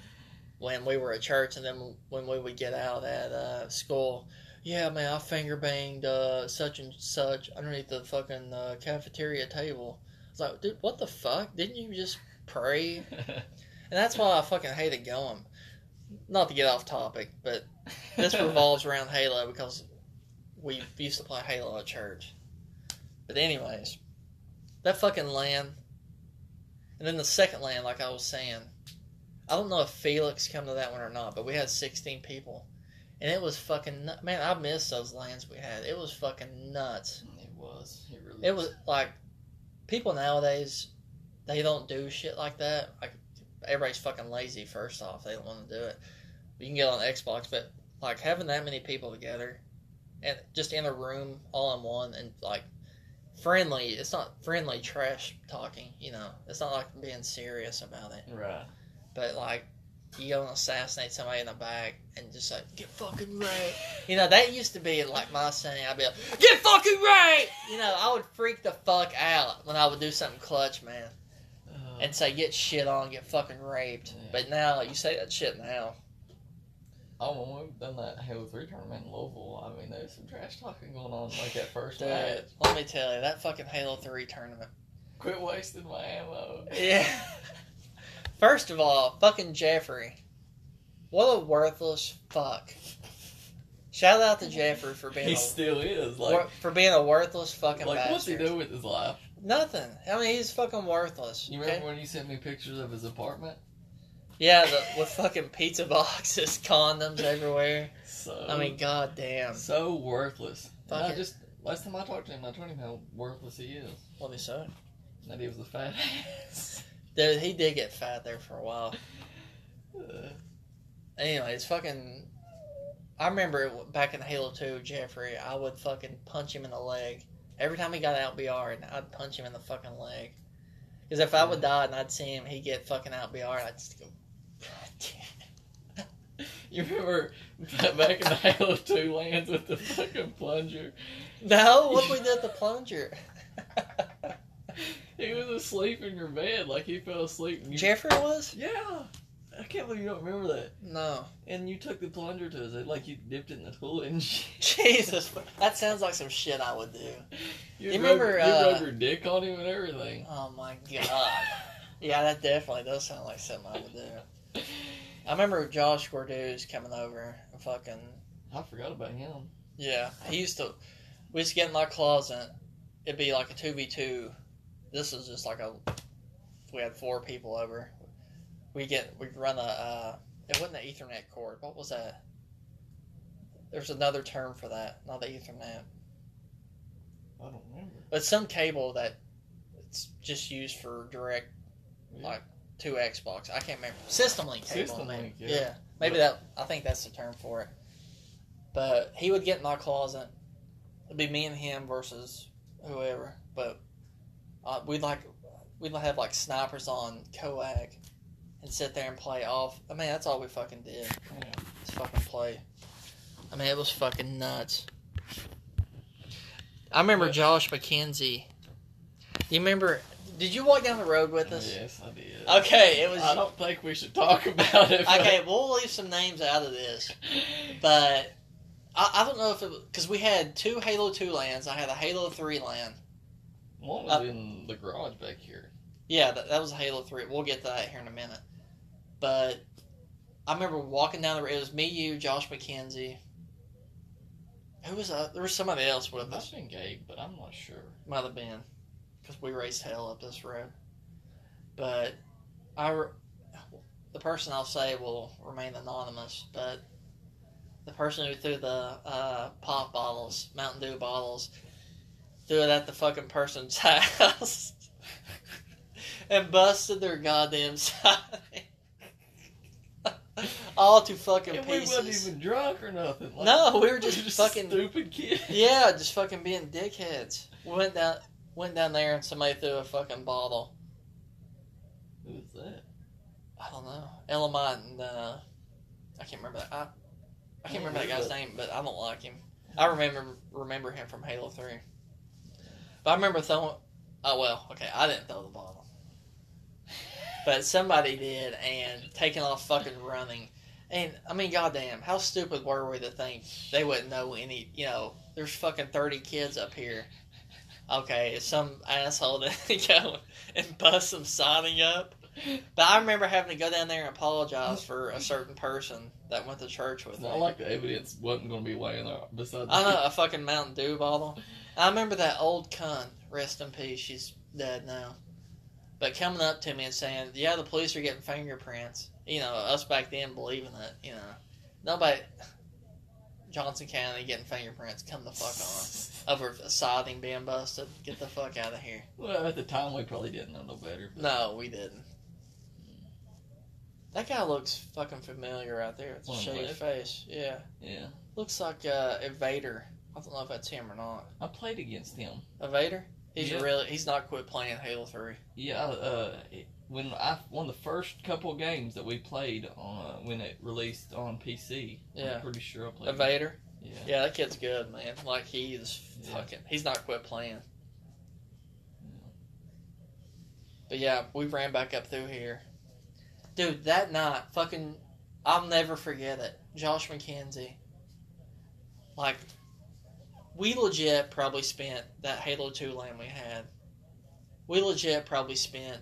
when we were at church, and then when we would get out at uh, school. Yeah, man, I finger banged uh, such and such underneath the fucking uh, cafeteria table. I was like, dude, what the fuck? Didn't you just pray? And that's why I fucking hated going. Not to get off topic, but this revolves around Halo because we used to play Halo at church. But anyways, that fucking land, and then the second land, like I was saying, I don't know if Felix come to that one or not, but we had 16 people, and it was fucking man. I miss those lands we had. It was fucking nuts.
it was. It really.
It was like people nowadays, they don't do shit like that. Like everybody's fucking lazy. First off, they don't want to do it. You can get on Xbox, but like having that many people together, and just in a room all in one, and like friendly. It's not friendly trash talking. You know, it's not like being serious about it.
Right.
But like, you go and assassinate somebody in the back and just like get fucking right. [LAUGHS] You know, that used to be like my saying. I'd be like, get fucking right. You know, I would freak the fuck out when I would do something clutch, man,
Uh,
and say get shit on, get fucking raped.
Yeah.
But now you say that shit now.
oh, when we've done that Halo 3 tournament in Louisville, I mean, there's some trash talking going on like at first
Dude,
match.
let me tell you, that fucking Halo 3 tournament.
Quit wasting my ammo.
Yeah. [LAUGHS] First of all, fucking Jeffrey. What a worthless fuck. Shout out to Jeffrey for being
He
a,
still is. Like,
for being a worthless fucking
like
bastard.
what's he do with his life?
Nothing. I mean, he's fucking worthless.
You
okay?
remember when he sent me pictures of his apartment?
Yeah, the, with fucking pizza [LAUGHS] boxes, condoms everywhere.
So
I mean, goddamn.
so worthless. And
Fuck
I just last time I talked to him, I told him how worthless he is.
What he say?
That he was a fat [LAUGHS] ass.
Dude, he did get fat there for a while.
Uh,
Anyways, fucking. I remember back in Halo 2, Jeffrey, I would fucking punch him in the leg. Every time he got out BR, and I'd punch him in the fucking leg. Because if I would die and I'd see him, he'd get fucking out BR, I'd just go, God [LAUGHS] damn.
you remember back in the Halo 2 lands with the fucking plunger?
No, what [LAUGHS] we did the plunger? [LAUGHS]
He was asleep in your bed, like he fell asleep. You,
Jeffrey was?
yeah, I can't believe you don't remember that.
No.
And you took the plunger to his, head, like you dipped it in the toilet and shit. [LAUGHS]
Jesus, that sounds like some shit I would do.
You,
You
rubbed-
remember,
you
uh,
rubbed your dick on him and everything.
Oh my god. [LAUGHS] Yeah, that definitely does sound like something I would do. I remember Josh Gordeau's coming over and fucking
I forgot about him.
yeah. He used to we used to get in my closet. It'd be like a two v two. This is just like a we had four people over. We get we'd run a uh it wasn't an Ethernet cord. What was that? There's another term for that, not the Ethernet.
I don't remember.
But some cable that it's just used for direct
Yeah.
like to Xbox. I can't remember. System link cable.
System link,
yeah.
yeah.
Maybe that I think that's the term for it. But he would get in my closet. It'd be me and him versus whoever. But uh, we'd like we'd have like snipers on coag and sit there and play off. I mean that's all we fucking did.
Yeah.
Just fucking play. I mean it was fucking nuts. I remember
Yeah.
Josh McKenzie. Do you remember? Did you walk down the road with us?
Yes, I did.
Okay, it was.
I don't think we should talk about it. but-
Okay, we'll leave some names out of this, [LAUGHS] but I, I don't know if it because we had two Halo Two lands. I had a Halo Three land.
One
Uh,
was in the garage back here.
Yeah, that, that was Halo Three. We'll get to that here in a minute. But I remember walking down the. road. It was me, you, Josh McKenzie. Who was that? There was somebody else
It
with
must
us.
have been Gabe, but I'm not sure.
Might have been because we raced hell up this road. But I, the person I'll say will remain anonymous. But the person who threw the uh, pop bottles, Mountain Dew bottles, threw it at the fucking person's [LAUGHS] house and busted their goddamn side. All to fucking
And we wasn't even drunk or nothing. Like,
No, we were
we [LAUGHS]
just fucking
stupid kids.
yeah, just fucking being dickheads. We went down, went down there, and somebody threw a fucking bottle.
Who was that?
I don't know, Elamite and uh, I can't remember that. I, I can't remember that guy's name, but I don't like him. I remember remember him from Halo Three. But I remember throwing. Oh well, okay, I didn't throw the bottle, but somebody did, and taking off fucking running. And I mean, goddamn, how stupid were we to think they wouldn't know any? You know, there's fucking thirty kids up here. Okay, if some asshole [LAUGHS] didn't go and bust some signing up. But I remember having to go down there and apologize for a certain person that went to church with me.
not like the evidence wasn't going to be laying there beside the
I know [LAUGHS] a fucking Mountain Dew bottle. I remember that old cunt. Rest in peace. She's dead now. But coming up to me and saying, "Yeah, the police are getting fingerprints." You know, us back then believing it. You know, nobody. Johnson County getting fingerprints. Come the fuck on over siding being busted. Get the fuck out of here.
Well, at the time, we probably didn't know no better. but-
No, we didn't. That guy looks fucking familiar right there. It's a shaved face. Yeah.
Yeah,
Looks like uh, Evader. I don't know if that's him or not.
I played against him.
Evader? He's
Yeah.
really he's not quit playing Halo Three.
Yeah, uh, when I one of the first couple of games that we played on when it released on PC.
Yeah.
I'm pretty sure I played.
Evader?
Yeah.
Yeah, that kid's good, man. Like he's
Yeah.
fucking he's not quit playing. But yeah, we ran back up through here. Dude, that night, fucking I'll never forget it. Josh McKenzie. Like we legit probably spent that Halo 2 land we had. We legit probably spent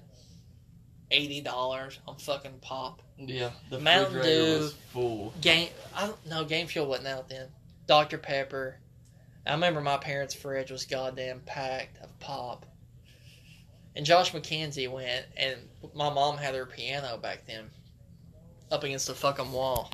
eighty dollars on fucking pop.
Yeah, the
Mountain Dew.
was full.
Game, I don't know. Game Fuel wasn't out then. Dr Pepper. I remember my parents' fridge was goddamn packed of pop. And Josh McKenzie went, and my mom had her piano back then, up against the fucking wall,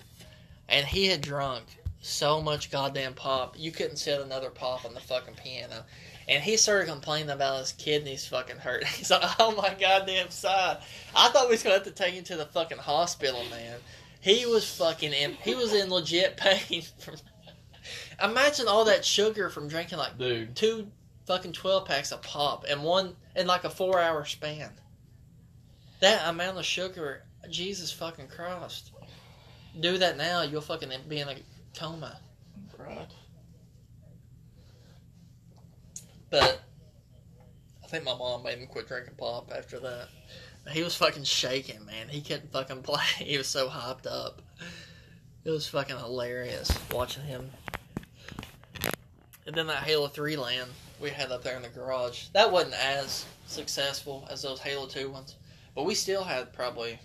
and he had drunk so much goddamn pop, you couldn't set another pop on the fucking piano. And he started complaining about his kidneys fucking hurt. [LAUGHS] He's like, "Oh my goddamn side!" I thought we was gonna have to take him to the fucking hospital, man. He was fucking in. He was in legit [LAUGHS] pain from. Imagine all that sugar from drinking like
Dude,
two fucking twelve packs of pop and one in like a four hour span. That amount of sugar, Jesus fucking Christ! Do that now, you'll fucking be in a coma.
right.
But I think my mom made him quit drinking pop after that. He was fucking shaking, man. He couldn't fucking [LAUGHS] play. He was so hyped up. It was fucking hilarious watching him. And then that Halo 3 land we had up there in the garage. That wasn't as successful as those Halo 2 ones. But we still had probably,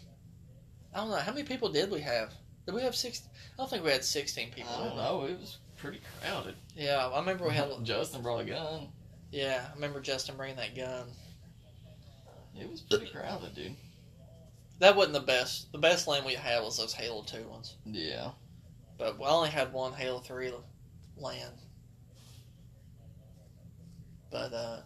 I don't know, how many people did we have? Did we have six? I don't think we had 16 people.
I don't know. It was pretty crowded.
Yeah, I remember we had, [LAUGHS]
Justin brought a gun.
yeah, I remember Justin bringing that gun.
It was pretty crowded, dude.
That wasn't the best. The best lane we had was those Halo 2 ones.
Yeah.
But we only had one Halo 3 land. But, uh,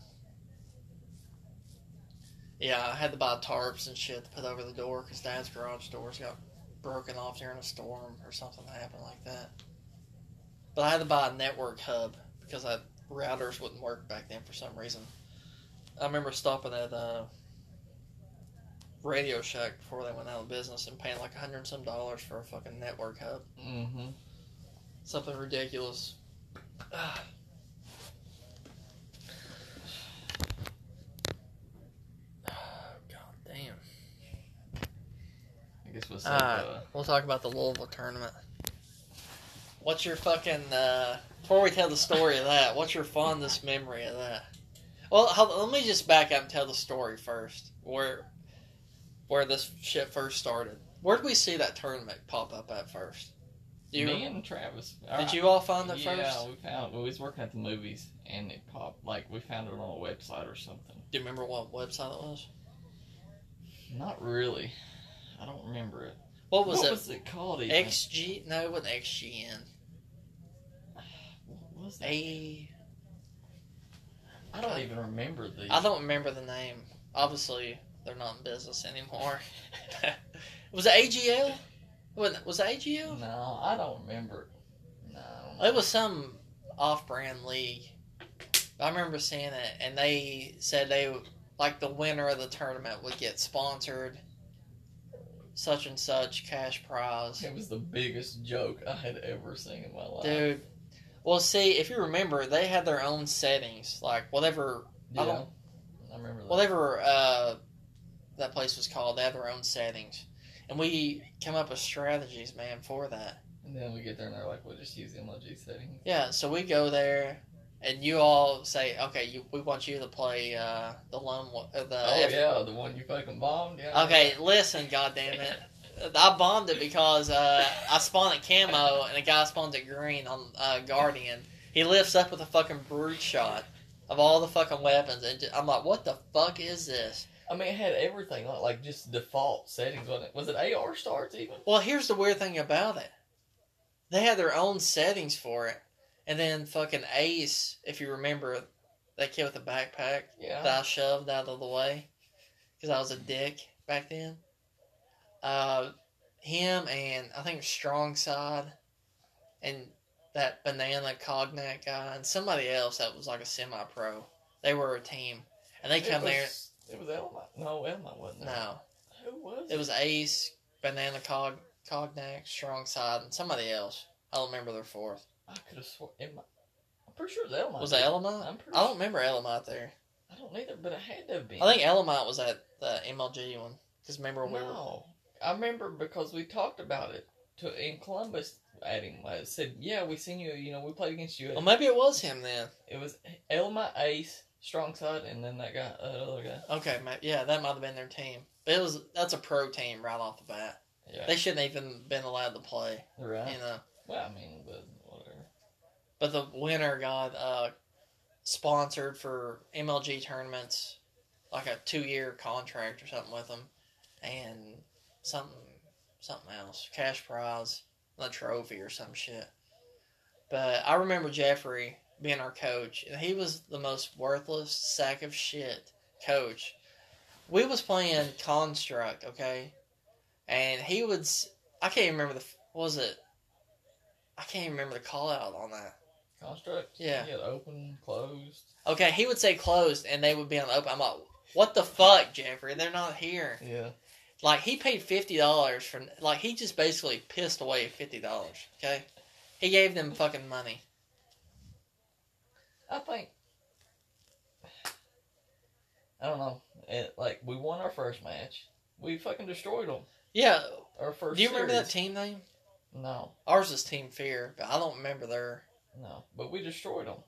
yeah, I had to buy tarps and shit to put over the door because Dad's garage doors got broken off during a storm or something happened like that. But I had to buy a network hub because I, routers wouldn't work back then for some reason. I remember stopping at uh, Radio Shack before they went out of business and paying like a hundred and some dollars for a fucking network hub.
Mm-hmm.
Something ridiculous. Ah. God damn.
I guess we'll say,
Alright,
uh,
we'll talk about the Louisville tournament. What's your fucking uh before we tell the story of that, what's your fondest memory of that? Well, hold, let me just back up and tell the story first. Where where this shit first started. Where did we see that tournament pop up at first? Do you,
me and Travis.
did you all find it
yeah,
first?
we found. We was working at the movies, and it popped. Like we found it on a website or something.
Do you remember what website it was?
Not really. I don't remember it.
What was
what
it?
was it called? Even?
XG? No, it wasn't XGN. [SIGHS]
What was that?
A.
I don't even remember the.
I don't remember the name. Obviously, they're not in business anymore. [LAUGHS] was it AGL? Was was it AGL?
No, I don't remember. No.
It was some off-brand league. I remember seeing it, and they said they like the winner of the tournament would get sponsored. Such and such cash prize.
It was the biggest joke I had ever seen in my life.
Dude. Well, see, if you remember, they had their own settings. Like, whatever
yeah.
I don't-
I remember that.
whatever uh, that place was called, they had their own settings, and we come up with strategies, man, for that.
And then we get there and they're like, we'll just use the MLG settings.
Yeah, so we go there, and you all say, okay, you, we want you to play uh, the lone, uh, the
Oh
F-
yeah, the one you fucking bombed. Yeah.
Okay, listen, goddamn it. [LAUGHS] I bombed it because uh, I spawned at camo and a guy spawns at green on uh, Guardian. He lifts up with a fucking brute shot of all the fucking weapons, and ju- I'm like, what the fuck is this?
I mean, it had everything like, like just default settings. Wasn't it? Was it AR starts even?
Well, here's the weird thing about it. They had their own settings for it. And then fucking Ace, if you remember, that kid with the backpack
Yeah.
that I shoved out of the way because I was a dick back then. Uh, him and I think Strong Side and that Banana Cognac guy and somebody else that was like a semi pro. They were a team. And they
It
come there
It was Elma. No, Elma wasn't. there.
no.
Who was
It was Ace, Banana Cog Cognac, Strong Side, and somebody else. I don't remember their fourth.
I could have sworn. I'm pretty sure it was Elma.
Was it Elamite?
I'm pretty
I don't remember Elamite there.
I don't either, but it had to have been.
I think Elamite was at the MLG one. Because remember we were.
No, I remember because we talked about it to in Columbus. Adding, I said, "Yeah, we seen you. You know, we played against you."
Well, maybe it was him then.
It was Elma Ace, Strong Side, and then that guy, that other guy.
Okay, yeah, that might have been their team. But it was that's a pro team right off the bat.
Yeah,
They shouldn't even been allowed to play.
right.
You know.
Well, I mean, but.
But the winner got uh, sponsored for MLG tournaments, like a two year contract or something with them, and something something else, cash prize, a trophy or some shit. But I remember Jeffrey being our coach, and he was the most worthless sack of shit coach. We was playing Construct, okay, and he would. I can't remember the. Was it? I can't even remember the call out on that.
Construct.
Yeah.
Had open, closed.
Okay, he would say closed, and they would be on the open. I'm like, what the fuck, Jeffrey? They're not here.
Yeah.
Like he paid fifty dollars for. Like he just basically pissed away fifty dollars. Okay, he gave them fucking money.
I think. I don't know. It, like we won our first match. We fucking destroyed them.
Yeah.
Our first.
Do you remember that team name?
No,
Ours is Team Fear, but I don't remember their.
No. But we destroyed them,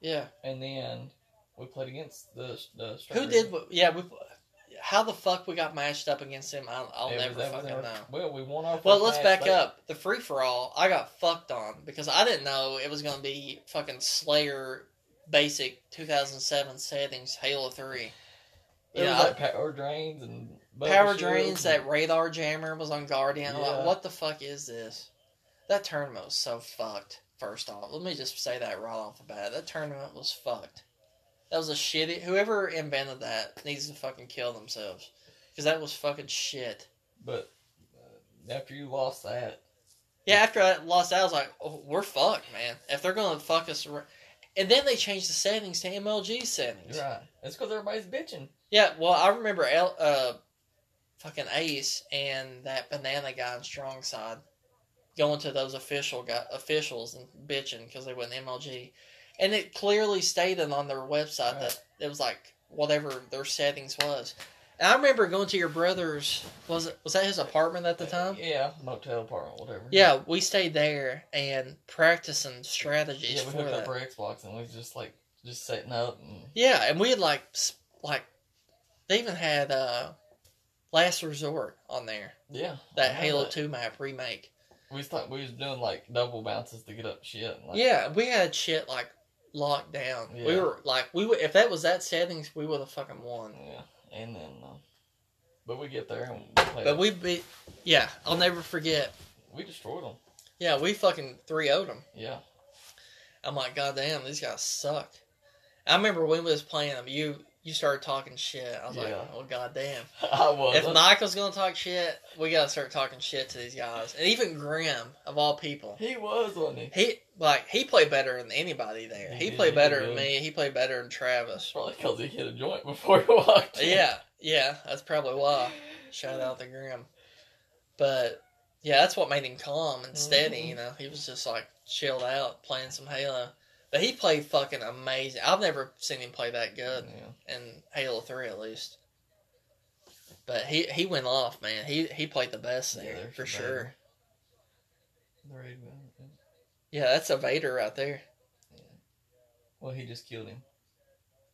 Yeah.
and then we played against the the.
Who did? Yeah. We. How the fuck we got matched up against him? I'll, I'll
was-
never fucking
our-
know.
Well, we won our. First
Well, let's back up. The free for all, I got fucked on because I didn't know it was going to be fucking Slayer basic 2007 settings Halo 3.
There
Yeah,
like power drains and
Power drains,
and-
that radar jammer was on Guardian.
Yeah.
like, what the fuck is this? That tournament was so fucked, first off. Let me just say that right off the bat. That tournament was fucked. That was a shitty. Whoever invented that needs to fucking kill themselves. Because that was fucking shit.
But uh, after you lost that,
Yeah, after I lost that, I was like, oh, we're fucked, man. If they're going to fuck us. And then they changed the settings to MLG settings.
right. It's because everybody's bitching.
Yeah, well, I remember El, uh, fucking Ace and that banana guy on Strong Side going to those official guy, officials and bitching because they went MLG, and it clearly stated on their website
Right.
that it was like whatever their settings was. And I remember going to your brother's was it was that his apartment at the time?
Yeah, motel apartment, whatever.
Yeah, we stayed there and practicing strategies
Yeah, we
for
hooked
that.
up our Xbox and we was just like just setting up and
Yeah, and we had like like they even had uh Last Resort on there.
yeah.
That Halo
that.
Two map remake.
We was thought we was doing like double bounces to get up shit. and, Like,
yeah, we had shit like locked down. We were like we would if that was that settings, we would have fucking won.
Yeah, and then, uh, but we get there and we play.
But we beat. Yeah, I'll never forget.
we destroyed them.
Yeah, we fucking 3 0 them.
Yeah,
I'm like, God damn, these guys suck. I remember when we was playing them, you you started talking shit. I was like,
Yeah.
oh god damn. [LAUGHS]
I was.
If Michael's gonna talk shit, we gotta start talking shit to these guys. And even Grim, of all people.
he was on it.
He like he played better than anybody there.
He
He played
he
better
did
than me. He played better than Travis.
Probably because he hit a joint before he walked. in.
Yeah, yeah, that's probably why. Shout out to Grim. But yeah, that's what made him calm and steady.
Mhm.
You know, he was just like chilled out playing some Halo. But he played fucking amazing. I've never seen him play that good
Yeah.
in Halo Three, at least. But he he went off, man. He he played the best there
there's
for sure.
Vader. The raid man.
Yeah, that's a Vader right there.
Well, he just killed him.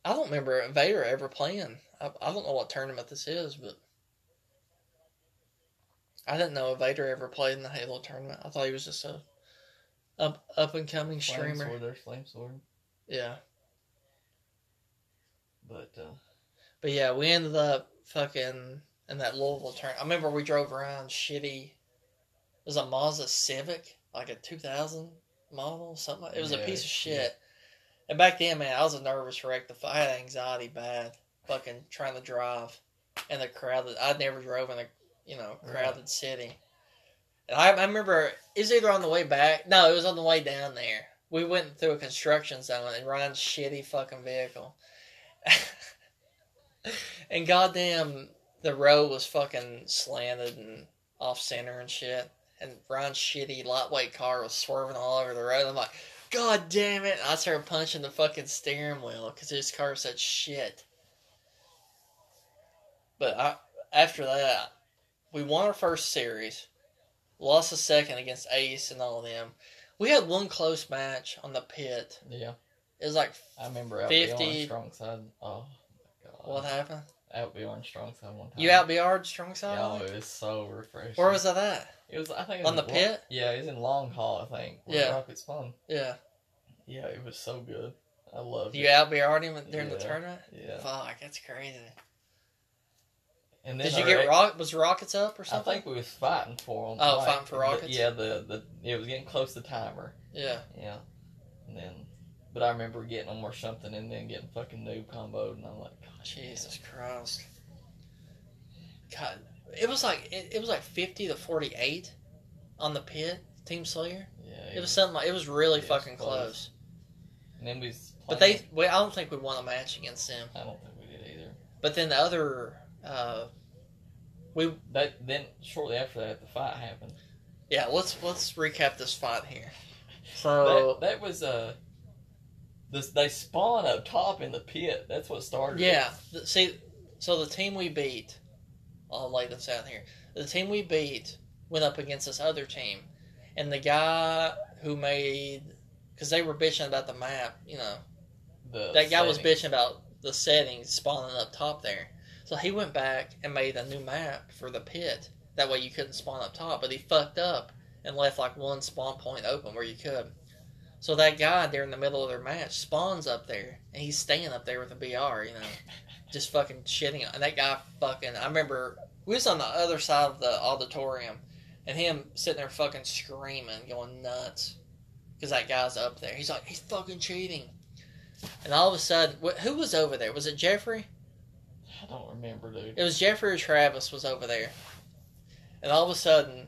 I don't remember Vader ever playing. I, I don't know what tournament this is, but I didn't know a Vader ever played in the Halo tournament. I thought he was just a up up and coming
Flame
streamer.
sword, there's flame sword.
Yeah,
But uh,
but yeah, we ended up fucking in that Louisville turn. I remember we drove around shitty. It was a Mazda Civic, like a 2000 model, something. Like, it was a piece of
yeah.
shit. And back then, man, I was a nervous wreck. The I had anxiety bad, fucking trying to drive in the crowded. I'd never drove in a you know crowded city, And I, I remember it was either on the way back. No, it was on the way down there. We went through a construction zone in Ryan's shitty fucking vehicle. [LAUGHS] and goddamn, the road was fucking slanted and off center and shit. And Ryan's shitty lightweight car was swerving all over the road. I'm like, God damn it! I started punching the fucking steering wheel because his car said shit. But I, after that, we won our first series, lost a second against Ace and all of them. We had one close match on the pit.
Yeah.
It was like,
I remember out 50...
50
strong side. Oh my god.
what happened?
Out beyond strong side one time.
You out BR'd strong side?
Oh, it was so refreshing.
Where was that at?
It was. I think it
On the
Long-
pit?
Yeah, it was in Long Haul. I think.
Yeah.
Rocket Fun.
Yeah.
Yeah, it was so good. I loved
You
it.
out BR'd him during the tournament?
Yeah.
Fuck, that's crazy.
And then
Did you get rock? Was Rockets up or something?
I think we was fighting for them.
Oh, fighting for Rockets?
Yeah, the the it was getting close to timer.
Yeah.
Yeah, and then, but I remember getting them or something, and then getting fucking noob comboed, and I'm like,
Jesus Christ. God, it was like it, it was like fifty to forty eight on the pit Team Slayer.
yeah.
It was something like it was really
It was
fucking
close.
close.
And then we.
But they, we, I don't think we won a match against them.
I don't think we did either.
But then the other, uh, we
That then shortly after that, the fight happened.
yeah. Let's let's recap this fight here. [LAUGHS] So
that, that was uh. This, they spawn up top in the pit. That's what started.
yeah, th- see, so the team we beat, I'll lay this out here. The team we beat went up against this other team, and the guy who made because they were bitching about the map, you know,
The
that guy was bitching about the settings spawning up top there. So he went back and made a new map for the pit. That way you couldn't spawn up top, but he fucked up and left like one spawn point open where you could. So that guy there in the middle of their match spawns up there and he's staying up there with a BR, you know, [LAUGHS] just fucking shitting. And that guy fucking, I remember we was on the other side of the auditorium and him sitting there fucking screaming, going nuts. Because that guy's up there. He's like, he's fucking cheating. And all of a sudden, wh- who was over there? Was it Jeffrey?
I don't remember, dude.
It was Jeffrey or Travis was over there. And all of a sudden,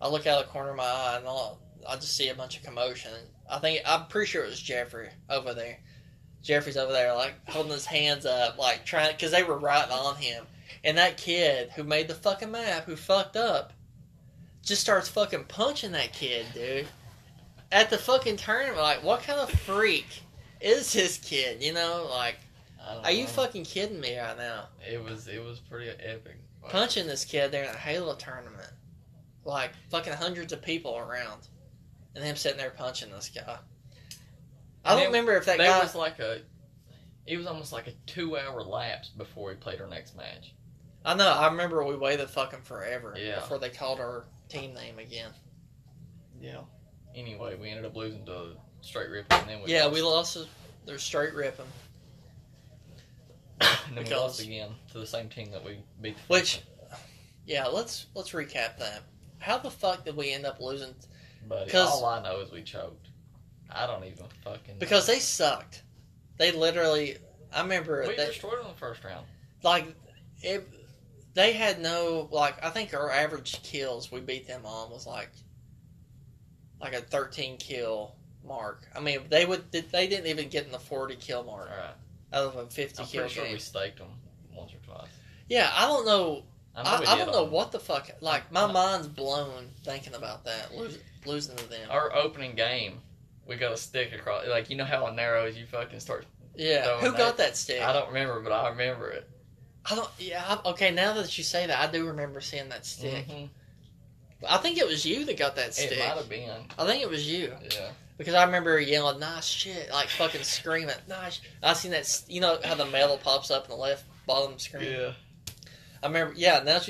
I look out of the corner of my eye and I'll, I just see a bunch of commotion. I think, I'm pretty sure it was Jeffrey over there. Jeffrey's over there, like, holding his hands up, like, trying, because they were right on him. And that kid who made the fucking map, who fucked up, just starts fucking punching that kid, dude. At the fucking tournament, like, what kind of freak is this kid? You know, like,
I don't
are you fucking kidding me right now?
It was it was pretty epic. Like,
punching this kid during a Halo tournament. Like fucking hundreds of people around. And him sitting there punching this guy. I
And
don't
it-
remember if that
That
guy
was like a. It was almost like a two-hour lapse before we played our next match.
I know, I remember we waited fucking forever
Yeah.
before they called our team name again.
Yeah. Anyway, we ended up losing to straight rip, and then we
yeah,
lost.
we lost to- they're straight ripping. [COUGHS]
and then we lost again to the same team that we beat. The
Which yeah, let's let's recap that. How the fuck did we end up losing
but
'cause-
all I know is we choked. I don't even fucking.
because
know.
they sucked. They literally I remember
we
that
destroyed them in the first round.
like it they had no like I think our average kills we beat them on was like like a 13 kill mark. I mean, they would they didn't even get in the 40 kill mark
All right.
Out of a 50
I'm
kill
pretty sure
game.
we staked them once or twice.
Yeah, I don't know.
I, know
I, I don't know
on-
what the fuck. Like my mind's blown thinking about that losing, losing to them.
Our opening game, we got a stick across. Like you know how it narrows, you fucking start.
Yeah, who
that-
got that stick?
I don't remember, but I remember it.
I don't. Yeah, I, okay. Now that you say that, I do remember seeing that stick.
Mhm.
I think it was you that got that stick.
It might have been.
I think it was you.
Yeah.
Because I remember yelling, nice shit, like fucking screaming, nice. I seen that, you know how the metal pops up in the left bottom screen?
Yeah.
I remember, yeah, now that you